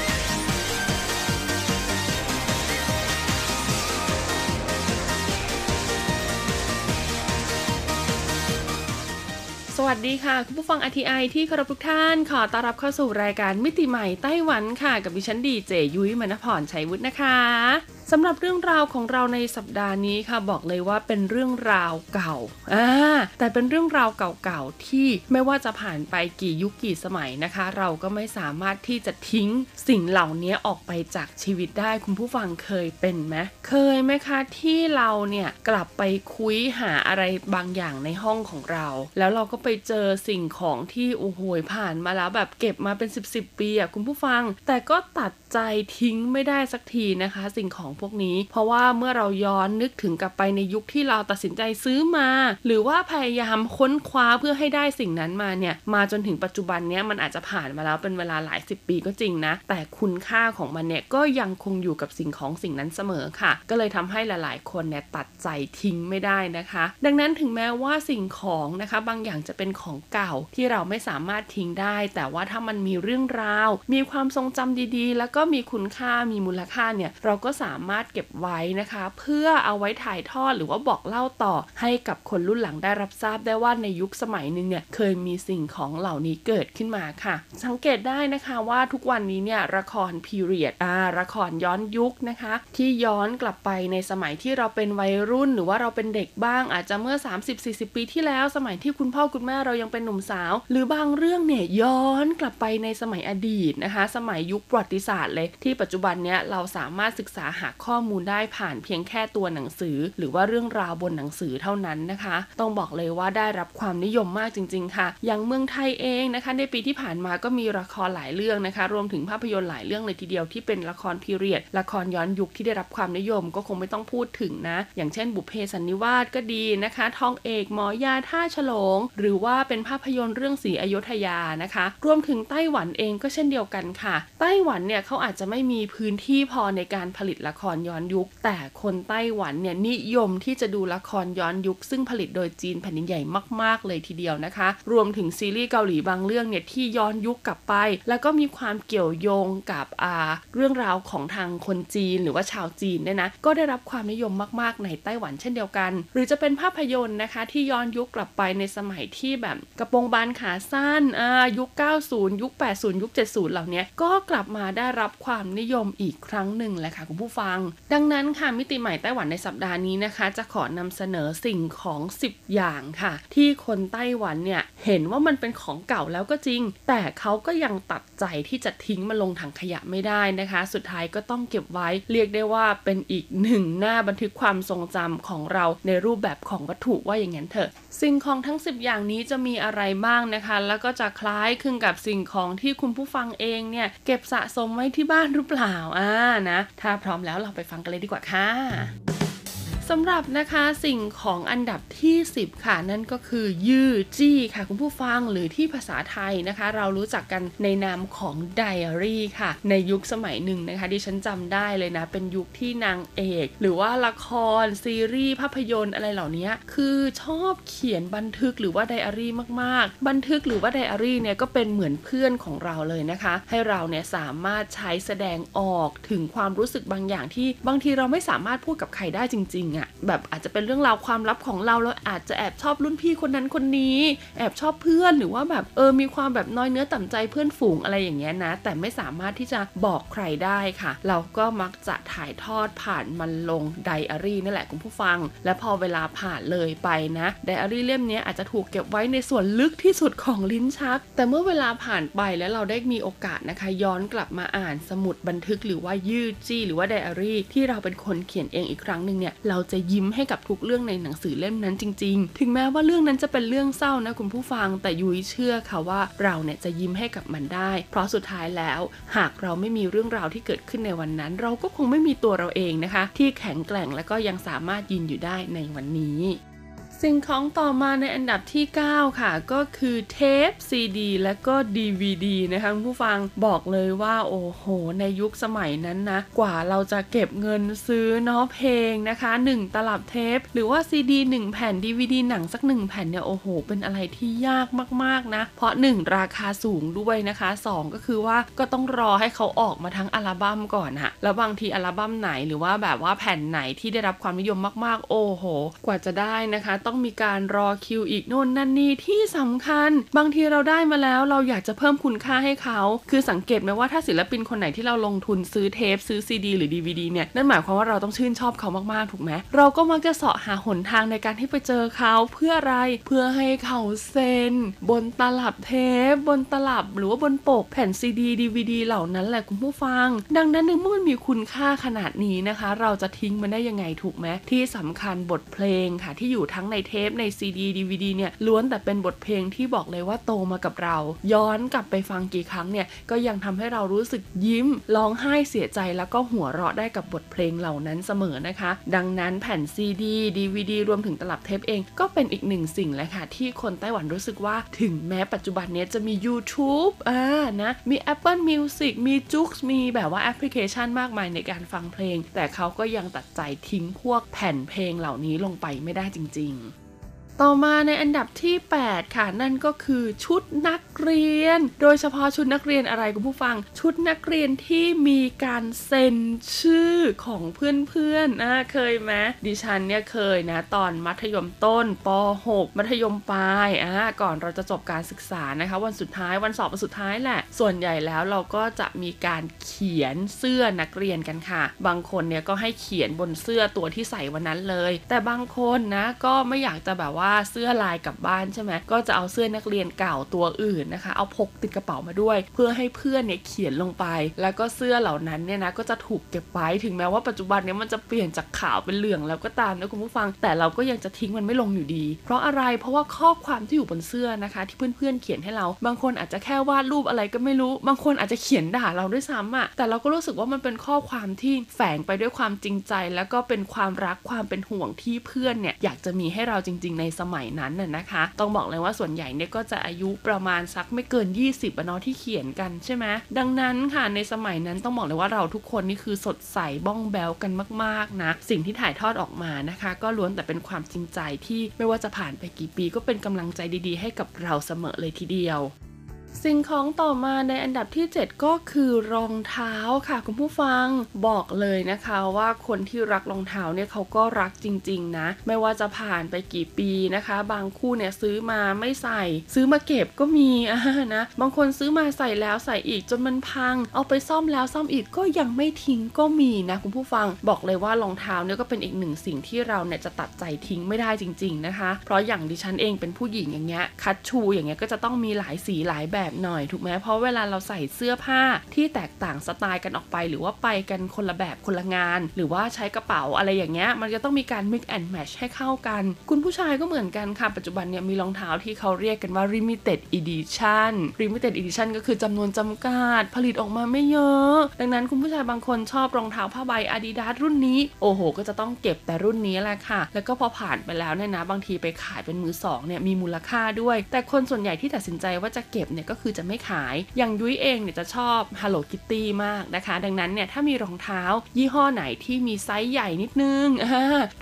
วัสดีค่ะ คุณผู้ฟัง RTI ที่เคารพทุกท่าน ขอต้อนรับเข้าสู่รายการมิติใหม่ไต้หวันค่ะ กับดิฉันดีเจยุ้ยมณพรชัยวุฒินะคะ สำหรับเรื่องราวของเราในสัปดาห์นี้ค่ะบอกเลยว่าเป็นเรื่องราวเก่าอ่าแต่เป็นเรื่องราวเก่าๆที่ไม่ว่าจะผ่านไปกี่ยุคกี่สมัยนะคะ เราก็ไม่สามารถที่จะทิ้งสิ่งเหล่านี้ออกไปจากชีวิตได้คุณผู้ฟังเคยเป็นไหมเคยไหมคะที่เราเนี่ยกลับไปคุยหาอะไรบางอย่างในห้องของเรา แล้วเราก็ไปเจอสิ่งของที่โอ้โหผ่านมาแล้วแบบเก็บมาเป็น 10บสปีอะคุณผู้ฟัง แต่ก็ตัด ใจทิ้งไม่ได้สักทีนะคะ สิ่งของพวกนี้ เพราะว่าเมื่อเราย้อนนึกถึงกลับไปในยุคที่เราตัดสินใจซื้อมา หรือว่าพยายามค้นคว้าเพื่อให้ได้สิ่งนั้นมาเนี่ยมาจนถึงปัจจุบันเนี้ยมันอาจจะผ่านมาแล้วเป็นเวลาหลายสิบปีก็จริงนะ แต่คุณค่าของมันเนี่ยก็ยังคงอยู่กับสิ่งของสิ่งนั้นเสมอค่ะ ก็เลยทำให้หลาย ๆ คนเนี่ยตัดใจทิ้งไม่ได้นะคะ ดังนั้นถึงแม้ว่าสิ่งของนะคะ บางอย่างจะเป็นของเก่าที่เราไม่สามารถทิ้งได้ แต่ว่าถ้ามันมีเรื่องราว มีความทรงจำดีๆ แล้วก็ก็มีคุณค่ามีมูลค่าเนี่ยเราก็สามารถเก็บไว้นะคะ เพื่อเอาไว้ถ่ายทอดหรือว่าบอกเล่าต่อ ให้กับคนรุ่นหลังได้รับทราบได้ว่าในยุคสมัยหนึ่งเนี่ยเคยมีสิ่งของเหล่านี้เกิดขึ้นมาค่ะ สังเกตได้นะคะว่าทุกวันนี้เนี่ยละครพีเรียดอ่าละครย้อนยุคนะคะ ที่ย้อนกลับไปในสมัยที่เราเป็นวัยรุ่นหรือว่าเราเป็นเด็กบ้าง อาจจะเมื่อ 30-40 ปีที่แล้ว สมัยที่คุณพ่อคุณแม่เรายังเป็นหนุ่มสาว หรือบางเรื่องเนี่ยย้อนกลับไปในสมัยอดีตนะคะ สมัยยุคประวัติศาสตร์เลย ที่ปัจจุบันเนี้ยเราสามารถศึกษาหาข้อมูลได้ผ่านเพียงแค่ตัวหนังสือ หรือว่าเรื่องราวบนหนังสือเท่านั้นนะคะ ต้องบอกเลยว่าได้รับความนิยมมากจริง ๆ ค่ะ อย่างเมืองไทยเองนะคะ ในปีที่ผ่านมาก็มีละครหลายเรื่องนะคะ รวมถึงภาพยนตร์หลายเรื่องเลยทีเดียวที่เป็นละครพีเรียดละครย้อนยุคที่ได้รับความนิยมก็คงไม่ต้องพูดถึงนะ อย่างเช่น บุพเพสันนิวาสก็ดีนะคะ ทองเอกหมอยาท่าฉลง หรือว่าเป็นภาพยนตร์เรื่องสีอยุธยานะคะ รวมถึงไต้หวันเองก็เช่นเดียวกันค่ะ ไต้หวันเนี่ยเขาอาจจะไม่มีพื้นที่พอในการผลิตละครย้อนยุค แต่คนไต้หวันเนี่ยนิยมที่จะดูละครย้อนยุค ซึ่งผลิตโดยจีนแผ่นดินใหญ่มาก ๆ เลยทีเดียวนะคะ รวมถึงซีรีส์เกาหลีบางเรื่องเนี่ยที่ย้อนยุคกลับไป แล้วก็มีความเกี่ยวโยงกับอ่าเรื่องราวของทางคนจีนหรือว่าชาวจีนเนี่ยนะก็ได้รับความนิยมมากๆ ในไต้หวันเช่นเดียวกัน หรือจะเป็นภาพยนตร์นะคะ ที่ย้อนยุคกลับไปในสมัยที่แบบกระโปรงบานขาสั้นอ่ายุค 90 ยุค 80 ยุค 70 เหล่านี้ก็กลับมาได้รับความนิยมอีกครั้งหนึ่งแหละค่ะคุณผู้ฟัง ดังนั้นค่ะมิติใหม่ไต้หวันในสัปดาห์นี้นะคะ จะขอนำเสนอสิ่งของ 10 อย่างค่ะ ที่คนไต้หวันเนี่ยเห็นว่ามันเป็นของเก่าแล้วก็จริง แต่เขาก็ยังตัดใจที่จะทิ้งมาลงถังขยะไม่ได้นะคะ สุดท้ายก็ต้องเก็บไว้เรียกได้ว่าเป็นอีกหนึ่งหน้าบันทึกความทรงจำของเราในรูปแบบของวัตถุว่าอย่างนั้นเถอะ สิ่งของทั้ง 10 อย่างนี้จะมีอะไรบ้างนะคะ แล้วก็จะคล้ายคลึงกับสิ่งของที่คุณผู้ฟังเองเนี่ยเก็บสะสมไว้ที่บ้านหรือเปล่าอ่านะ ถ้าพร้อมแล้วเราไปฟังกันเลยดีกว่าค่ะ สำหรับนะคะสิ่งของอันดับที่ 10 ค่ะ นั่นก็คือยือจี้ค่ะคุณผู้ฟังหรือที่ภาษาไทยนะคะ เรารู้จักกันในนามของไดอารี่ค่ะ ในยุคสมัยหนึ่งนะคะที่ฉันจำได้เลยนะ เป็นยุคที่นางเอก หรือว่าละคร ซีรีส์ภาพยนตร์อะไรเหล่านี้คือชอบเขียนบันทึกหรือว่าไดอารี่มากๆ บันทึกหรือว่าไดอารี่เนี่ยก็เป็นเหมือนเพื่อนของเราเลยนะคะ ให้เราเนี่ยสามารถใช้แสดงออกถึงความรู้สึกบางอย่างที่บางทีเราไม่สามารถพูดกับใครได้จริงๆอะอะ่ะแบบอาจจะเป็นเรื่องราวความลับของเราเราอาจจะแอบชอบรุ่นพี่คนนั้นคนนี้ แอบชอบเพื่อนหรือว่าแบบเออมีความแบบน้อยเนื้อต่ำใจเพื่อนฝูงอะไรอย่างเงี้ยนะ แต่ไม่สามารถที่จะบอกใครได้ค่ะ เราก็มักจะถ่ายทอดผ่านมันลงไดอารี่นั่นแหละคุณผู้ฟัง และพอเวลาผ่านเลยไปนะไดอารี่เล่มนี้อาจจะถูกเก็บไว้ในส่วนลึกที่สุดของลิ้นชัก แต่เมื่อเวลาผ่านไปแล้วเราได้มีโอกาสนะคะ ย้อนกลับมาอ่านสมุดบันทึกหรือว่ายืดจี้หรือว่าไดอารี่ที่เราเป็นคนเขียนเองอีกครั้งหนึ่งเนี่ยเราจะยิ้มให้กับทุกเรื่องในหนังสือเล่มนั้นจริง ๆ ถึงแม้ว่าเรื่องนั้นจะเป็นเรื่องเศร้านะคุณผู้ฟัง แต่ยุ้ยเชื่อค่ะว่าเราเนี่ยจะยิ้มให้กับมันได้ เพราะสุดท้ายแล้ว หากเราไม่มีเรื่องราวที่เกิดขึ้นในวันนั้น เราก็คงไม่มีตัวเราเองนะคะ ที่แข็งแกร่งและก็ยังสามารถยืนอยู่ได้ในวันนี้ สิ่งของต่อมาในอันดับที่ 9 ค่ะ ก็คือเทปซีดีและก็ DVD นะคะผู้ฟังบอกเลยว่าโอ้โห ในยุคสมัยนั้นนะ กว่าเราจะเก็บเงินซื้อเนาะเพลงนะคะ 1 ตลับเทป หรือว่าซีดี1แผ่น DVD หนังสัก 1 แผ่นเนี่ยโอ้โห เป็นอะไรที่ยากมากๆนะ เพราะ 1 ราคาสูงด้วยนะคะ 2 ก็คือว่าก็ต้องรอให้เขาออกมาทั้งอัลบั้มก่อนอะแล้วบางทีอัลบั้มไหนหรือว่าแบบว่าแผ่นไหนที่ได้รับความนิยมมากๆ โอ้โห กว่าจะได้นะคะต้อง้องมีการรอคิวอีกโน่นนั่นนี่ที่สำคัญ บางทีเราได้มาแล้วเราอยากจะเพิ่มคุณค่าให้เขา คือสังเกตไหมว่าถ้าศิลปินคนไหนที่เราลงทุนซื้อเทปซื้อซีดีหรือ DVD เนี่ยนั่นหมายความว่าเราต้องชื่นชอบเขามากๆถูกไหมเราก็มักจะเสาะหาหนทางในการที่ไปเจอเขาเพื่ออะไรเพื่อให้เขาเซ็น บนตลับเทป บนตลับ หรือว่าบนปกแผ่นซีดีดีวดีเหล่านั้นแหละคุณผู้ฟัง ดังนั้นเมื่อมันมีคุณค่าขนาดนี้นะคะ เราจะทิ้งมันได้ยังไงถูกไหมที่สำคัญบทเพลงค่ะที่อยู่ทั้งในเทปในซีดีดีวดีเนี่ยล้วนแต่เป็นบทเพลงที่บอกเลยว่าโตมากับเรา ย้อนกลับไปฟังกี่ครั้งเนี่ยก็ยังทำให้เรารู้สึกยิ้มร้องไห้เสียใจแล้วก็หัวเราะได้กับบทเพลงเหล่านั้นเสมอนะคะ ดังนั้นแผ่นซีดีดีวดีรวมถึงตลับเทปเองก็เป็นอีกหนึ่งสิ่งแหละค่ะ ที่คนไต้หวันรู้สึกว่าถึงแม้ปัจจุบันนี้จะมี YouTube อ่านะมี Apple Music มี j u x มีแบบว่าแอปพลิเคชันมากมายในการฟังเพลง แต่เขาก็ยังตัดใจทิ้งพวกแผ่นเพลงเหล่านี้ลงไปไม่ได้จริง ๆ ต่อมาในอันดับที่ 8 ค่ะ นั่นก็คือชุดนักเรียน โดยเฉพาะชุดนักเรียนอะไรคุณผู้ฟัง ชุดนักเรียนที่มีการเซ็นชื่อของเพื่อนๆนะเคยไหมดิฉันเนี่ยเคยนะ ตอนมัธยมต้นป .6 มัธยมปลายอะก่อนเราจะจบการศึกษานะคะ วันสุดท้ายวันสอบวันสุดท้ายแหละ ส่วนใหญ่แล้วเราก็จะมีการเขียนเสื้อนักเรียนกันค่ะ บางคนเนี่ยก็ให้เขียนบนเสื้อตัวที่ใส่วันนั้นเลย แต่บางคนนะก็ไม่อยากจะแบบว่าาเสื้อลายกลับบ้านใช่ไหมก็จะเอาเสื้อนักเรียนเก่าตัวอื่นนะคะ เอาพกติดกระเป๋ามาด้วย เพื่อให้เพื่อนเนี่ยเขียนลงไป แล้วก็เสื้อเหล่านั้นเนี่ยนะก็จะถูกเก็บไว้ถึงแม้ว่าปัจจุบันเนี่ยมันจะเปลี่ยนจากขาวเป็นเหลืองแล้วก็ตามนะคุณผู้ฟัง แต่เราก็ยังจะทิ้งมันไม่ลงอยู่ดี เพราะอะไรเพราะว่าข้อความที่อยู่บนเสื้อนะคะ ที่เพื่อนๆเขียนให้เรา บางคนอาจจะแค่วาดรูปอะไรก็ไม่รู้ บางคนอาจจะเขียนด่าเราด้วยซ้ำอะแต่เราก็รู้สึกว่ามันเป็นข้อความที่แฝงไปด้วยความจริงใจ แล้วก็เป็นความรักความเป็นห่วงที่เพื่อนเนี่ยอยากจะมีให้เราจริง ๆ ในสมัยนั้นน่ะนะคะ ต้องบอกเลยว่าส่วนใหญ่เนี่ยก็จะอายุประมาณสักไม่เกิน 20อะเนาะที่เขียนกันใช่ไหมดังนั้นค่ะในสมัยนั้นต้องบอกเลยว่าเราทุกคนนี่คือสดใสบ้องแบวกันมากๆนะสิ่งที่ถ่ายทอดออกมานะคะ ก็ล้วนแต่เป็นความจริงใจที่ไม่ว่าจะผ่านไปกี่ปีก็เป็นกำลังใจดีๆ ให้กับเราเสมอเลยทีเดียว สิ่งของต่อมาในอันดับที่ 7 ก็คือรองเท้าค่ะ คุณผู้ฟังบอกเลยนะคะว่าคนที่รักรองเท้าเนี่ยเขาก็รักจริง ๆ นะ ไม่ว่าจะผ่านไปกี่ปีนะคะ บางคู่เนี่ยซื้อมาไม่ใส่ ซื้อมาเก็บก็มีนะบางคนซื้อมาใส่แล้วใส่อีกจนมันพัง เอาไปซ่อมแล้วซ่อมอีกก็ยังไม่ทิ้งก็มีนะคุณผู้ฟังบอกเลยว่ารองเท้าเนี่ยก็เป็นอีกหนึ่งสิ่งที่เราเนี่ยจะตัดใจทิ้งไม่ได้จริง ๆนะคะ เพราะอย่างดิฉันเองเป็นผู้หญิงอย่างเงี้ยคัดชูอย่างเงี้ยก็จะต้องมีหลายสีหลายแบบแบบหน่อยถูกไหมเพราะเวลาเราใส่เสื้อผ้าที่แตกต่างสไตล์กันออกไป หรือว่าไปกันคนละแบบคนละงาน หรือว่าใช้กระเป๋าอะไรอย่างเงี้ยมันจะต้องมีการ mix and match ให้เข้ากัน คุณผู้ชายก็เหมือนกันค่ะ ปัจจุบันเนี่ยมีรองเท้าที่เขาเรียกกันว่า limited edition limited edition ก็คือจำนวนจำกัดผลิตออกมาไม่เยอะ ดังนั้นคุณผู้ชายบางคนชอบรองเท้าผ้าใบ Adidas รุ่นนี้ โอ้โห ก็จะต้องเก็บแต่รุ่นนี้แหละค่ะ แล้วก็พอผ่านไปแล้วเนี่ยนะ บางทีไปขายเป็นมือสองเนี่ยมีมูลค่าด้วย แต่คนส่วนใหญ่ที่ตัดสินใจว่าจะเก็บเนี่ยก็คือจะไม่ขาย อย่างยุ้ยเองเนี่ยจะชอบ Hello Kitty มากนะคะ ดังนั้นเนี่ยถ้ามีรองเท้า ยี่ห้อไหนที่มีไซส์ใหญ่นิดนึง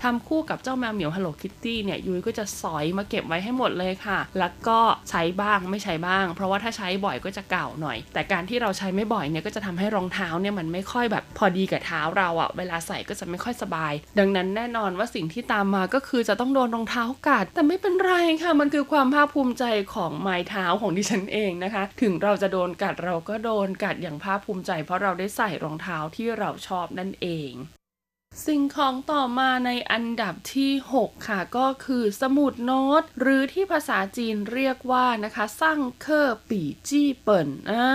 ทำคู่กับเจ้าแมวเหมียว Hello Kitty เนี่ยยุ้ยก็จะสอยมาเก็บไว้ให้หมดเลยค่ะ แล้วก็ใช้บ้างไม่ใช้บ้าง เพราะว่าถ้าใช้บ่อยก็จะเก่าหน่อย แต่การที่เราใช้ไม่บ่อยเนี่ยก็จะทำให้รองเท้าเนี่ยมันไม่ค่อยแบบพอดีกับเท้าเราอะเวลาใส่ก็จะไม่ค่อยสบาย ดังนั้นแน่นอนว่าสิ่งที่ตามมาก็คือจะต้องโดนรองเท้ากัดแต่ไม่เป็นไรค่ะ มันคือความภาคภูมิใจของไม้เท้าของดิฉันเองนะคะ ถึงเราจะโดนกัดเราก็โดนกัดอย่างภาคภูมิใจ เพราะเราได้ใส่รองเท้าที่เราชอบนั่นเอง สิ่งของต่อมาในอันดับที่ 6 ค่ะก็คือสมุดโน้ต หรือที่ภาษาจีนเรียกว่านะคะ 上課筆記本 อ่า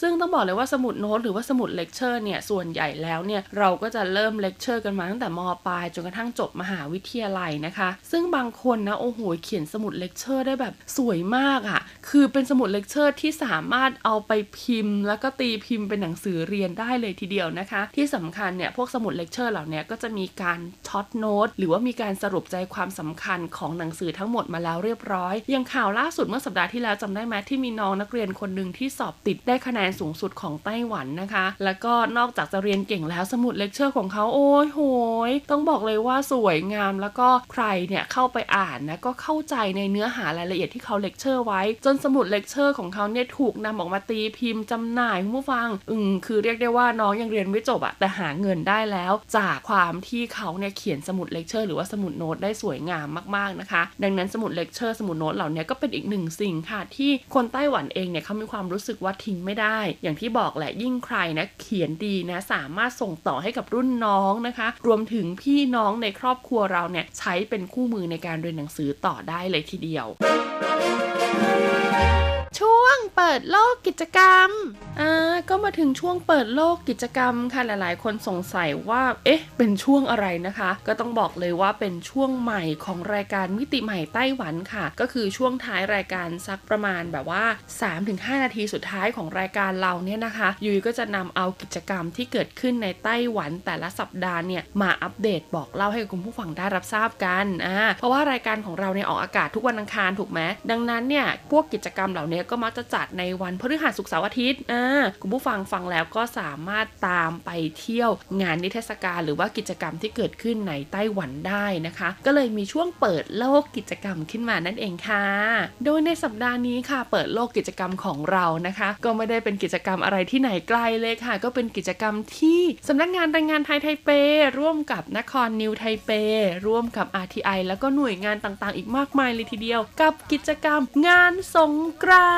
ซึ่งต้องบอกเลยว่าสมุดโน้ตหรือว่าสมุดเลคเชอร์เนี่ยส่วนใหญ่แล้วเนี่ยเราก็จะเริ่มเลคเชอร์กันมาตั้งแต่มปลายจนกระทั่งจบมหาวิทยาลัยนะคะ ซึ่งบางคนนะโอ้โหเขียนสมุดเลคเชอร์ได้แบบสวยมากอะ่ะคือเป็นสมุดเลคเชอร์ที่สามารถเอาไปพิมพ์ แล้วก็ตีพิมพ์เป็นหนังสือเรียนได้เลยทีเดียวนะคะ ที่สำคัญเนี่ยพวกสมุดเลคเชอร์เหล่านี้ก็จะมีการshort note หรือว่ามีการสรุปใจความสำคัญของหนังสือทั้งหมดมาแล้วเรียบร้อย อย่างข่าวล่าสุดเมื่อสัปดาห์ที่แล้วจำได้ไหมที่มีน้องนักเรียนคนหนึ่งที่สอบติดได้คะแนนสูงสุดของไต้หวันนะคะ แล้วก็นอกจากจะเรียนเก่งแล้วสมุดเลคเชอร์ของเขาโอ้ยโหยต้องบอกเลยว่าสวยงามแล้วก็ใครเนี่ยเข้าไปอ่านนะก็เข้าใจในเนื้อหารายละเอียดที่เขาเลคเชอร์ไว้ จนสมุดเลคเชอร์ของเขาเนี่ยถูกนำออกมาตีพิมพ์จำหน่ายผู้ฟัง อืมคือเรียกได้ว่าน้องยังเรียนไม่จบอะแต่หาเงินได้แล้วจากความที่เขาเนี่ยเขียนสมุดเลคเชอร์หรือว่าสมุดโน้ตได้สวยงามมากๆนะคะ ดังนั้นสมุดเลคเชอร์สมุดโน้ตเหล่านี้ก็เป็นอีกหนึ่งสิ่งค่ะที่คนไต้หวันเองเนี่ยเขามีความรู้สึกว่าทิ้งไม่ได้ อย่างที่บอกแหละยิ่งใครนะเขียนดีนะสามารถส่งต่อให้กับรุ่นน้องนะคะ รวมถึงพี่น้องในครอบครัวเราเนี่ยใช้เป็นคู่มือในการเรียนหนังสือต่อได้เลยทีเดียวช่วงเปิดโลกกิจกรรม อ่า ก็มาถึงช่วงเปิดโลกกิจกรรมค่ะ หลายๆ คนสงสัยว่า เอ๊ะเป็นช่วงอะไรนะคะ ก็ต้องบอกเลยว่าเป็นช่วงใหม่ของรายการมิติใหม่ไต้หวันค่ะ ก็คือช่วงท้ายรายการสักประมาณแบบว่า 3-5 นาทีสุดท้ายของรายการเราเนี่ยนะคะ ยุ้ยก็จะนำเอากิจกรรมที่เกิดขึ้นในไต้หวันแต่ละสัปดาห์เนี่ยมาอัปเดตบอกเล่าให้คุณผู้ฟังได้รับทราบกันอ่าเพราะว่ารายการของเราเนี่ยออกอากาศทุกวันอังคารถูกไหมดังนั้นเนี่ยพวกกิจกรรมเหล่านี้ก็มักจะจัดในวันพฤหัสศุกร์เสาร์อาทิตย์อ่าคุณผู้ฟังฟังแล้วก็สามารถตามไปเที่ยวงานนิทรรศการหรือว่ากิจกรรมที่เกิดขึ้นในไต้หวันได้นะคะ ก็เลยมีช่วงเปิดโลกกิจกรรมขึ้นมานั่นเองค่ะ โดยในสัปดาห์นี้ค่ะ เปิดโลกกิจกรรมของเรานะคะ ก็ไม่ได้เป็นกิจกรรมอะไรที่ไหนไกลเลยค่ะ ก็เป็นกิจกรรมที่สำนักงานแรงงานไทยไทเป ร่วมกับนครนิวไทเป ร่วมกับ RTI แล้วก็หน่วยงานต่างๆ อีกมากมายเลยทีเดียว กับกิจกรรมงานสงกรา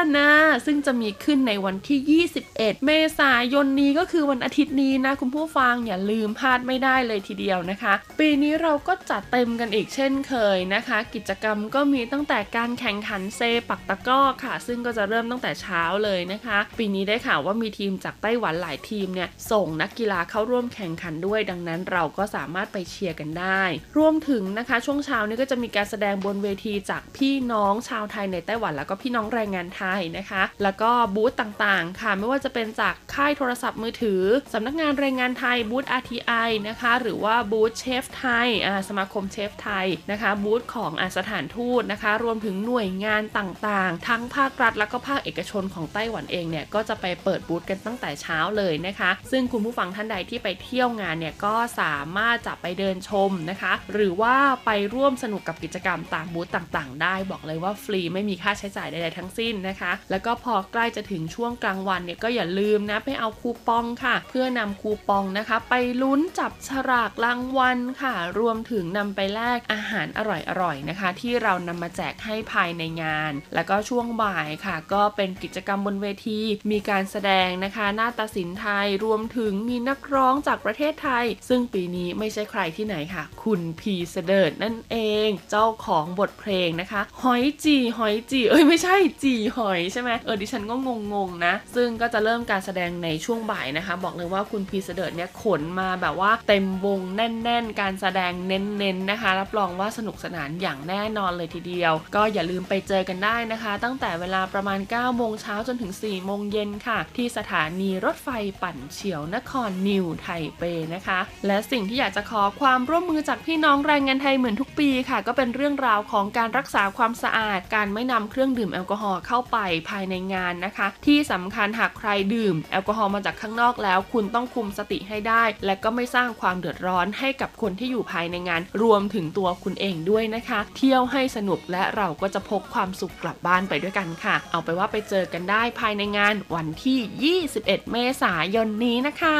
นนะซึ่งจะมีขึ้นในวันที่ 21 เมษายนนี้ก็คือวันอาทิตย์นี้นะคุณผู้ฟังอย่าลืมลาดไม่ได้เลยทีเดียวนะคะ ปีนี้เราก็จัดเต็มกันอีกเช่นเคยนะคะ กิจกรรมก็มีตั้งแต่การแข่งขันเซปักตะก้อค่ะ ซึ่งก็จะเริ่มตั้งแต่เช้าเลยนะคะ ปีนี้ได้ข่าวว่ามีทีมจากไต้หวันหลายทีมเนี่ยส่งนักกีฬาเข้าร่วมแข่งขันด้วย ดังนั้นเราก็สามารถไปเชียร์กันได้ รวมถึงนะคะช่วงเช้านี้ก็จะมีการแสดงบนเวทีจากพี่น้องชาวไทยในไต้หวันแล้วก็พี่น้องแรงงานไทยนะคะ แล้วก็บูธต่างๆ ค่ะ ไม่ว่าจะเป็นจากค่ายโทรศัพท์มือถือสำนักงานแรงงานไทยบูธ RTI นะคะหรือว่าบูธเชฟไทยสมาคมเชฟไทยนะคะบูธของอสถานทูตนะคะ รวมถึงหน่วยงานต่างๆ ทั้งภาครัฐแล้วก็ภาคเอกชนของไต้หวันเองเนี่ยก็จะไปเปิดบูธกันตั้งแต่เช้าเลยนะคะ ซึ่งคุณผู้ฟังท่านใดที่ไปเที่ยวงานเนี่ยก็สามารถจะไปเดินชมนะคะ หรือว่าไปร่วมสนุกกับกิจกรรมตามบูธต่างๆ ได้บอกเลยว่าฟรีไม่มีค่าใช้จ่ายใดๆทั้งสิ้นนะคะ แล้วก็พอใกล้จะถึงช่วงกลางวันเนี่ยก็อย่าลืมนะไปเอาคูปองค่ะ เพื่อนำคูปองนะคะ ไปลุ้นจับฉลากรางวัลค่ะ รวมถึงนำไปแลกอาหารอร่อยๆนะคะ ที่เรานำมาแจกให้ภายในงาน แล้วก็ช่วงบ่ายค่ะ ก็เป็นกิจกรรมบนเวที มีการแสดงนะคะหน้าตาศิลป์ไทยรวมถึงมีนักร้องจากประเทศไทย ซึ่งปีนี้ไม่ใช่ใครที่ไหนค่ะ คุณพีเสดิร์ดนั่นเอง เจ้าของบทเพลงนะคะหอยจีหอยจีเอ้ยไม่ใช่จีหอยใช่ไหมเออดิฉันก็งงๆนะ ซึ่งก็จะเริ่มการแสดงในช่วงบ่ายนะคะ บอกเลยว่าคุณพีเสดิร์ดเนี่ยขนมาแบบว่าเต็มวงแน่น ๆ การแสดงเน้น ๆ นะคะ รับรองว่าสนุกสนานอย่างแน่นอนเลยทีเดียว ก็อย่าลืมไปเจอกันได้นะคะ ตั้งแต่เวลาประมาณ 9 โมงเช้าจนถึง 4 โมงเย็นค่ะ ที่สถานีรถไฟปั่นเฉียวนครนิวไทเปนะคะ และสิ่งที่อยากจะขอความร่วมมือจากพี่น้องแรงงานไทยเหมือนทุกปีค่ะ ก็เป็นเรื่องราวของการรักษาความสะอาด การไม่นำเครื่องดื่มแอลกอฮอล์เข้าไปภายในงานนะคะ ที่สำคัญหากใครดื่มแอลกอฮอล์มาจากข้างนอกแล้ว คุณต้องคุมสติให้ได้ และก็ไม่สร้างความเดือดร้อนให้กับคนที่อยู่ภายในงาน รวมถึงตัวคุณเองด้วยนะคะ เที่ยวให้สนุกและเราก็จะพกความสุขกลับบ้านไปด้วยกันค่ะ เอาไปว่าไปเจอกันได้ภายในงานวันที่ 21 เมษายนนี้นะคะ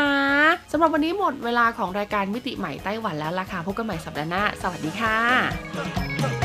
สำหรับวันนี้หมดเวลาของรายการมิติใหม่ไต้หวันแล้วล่ะค่ะพบกันใหม่สัปดาห์หน้า สวัสดีค่ะ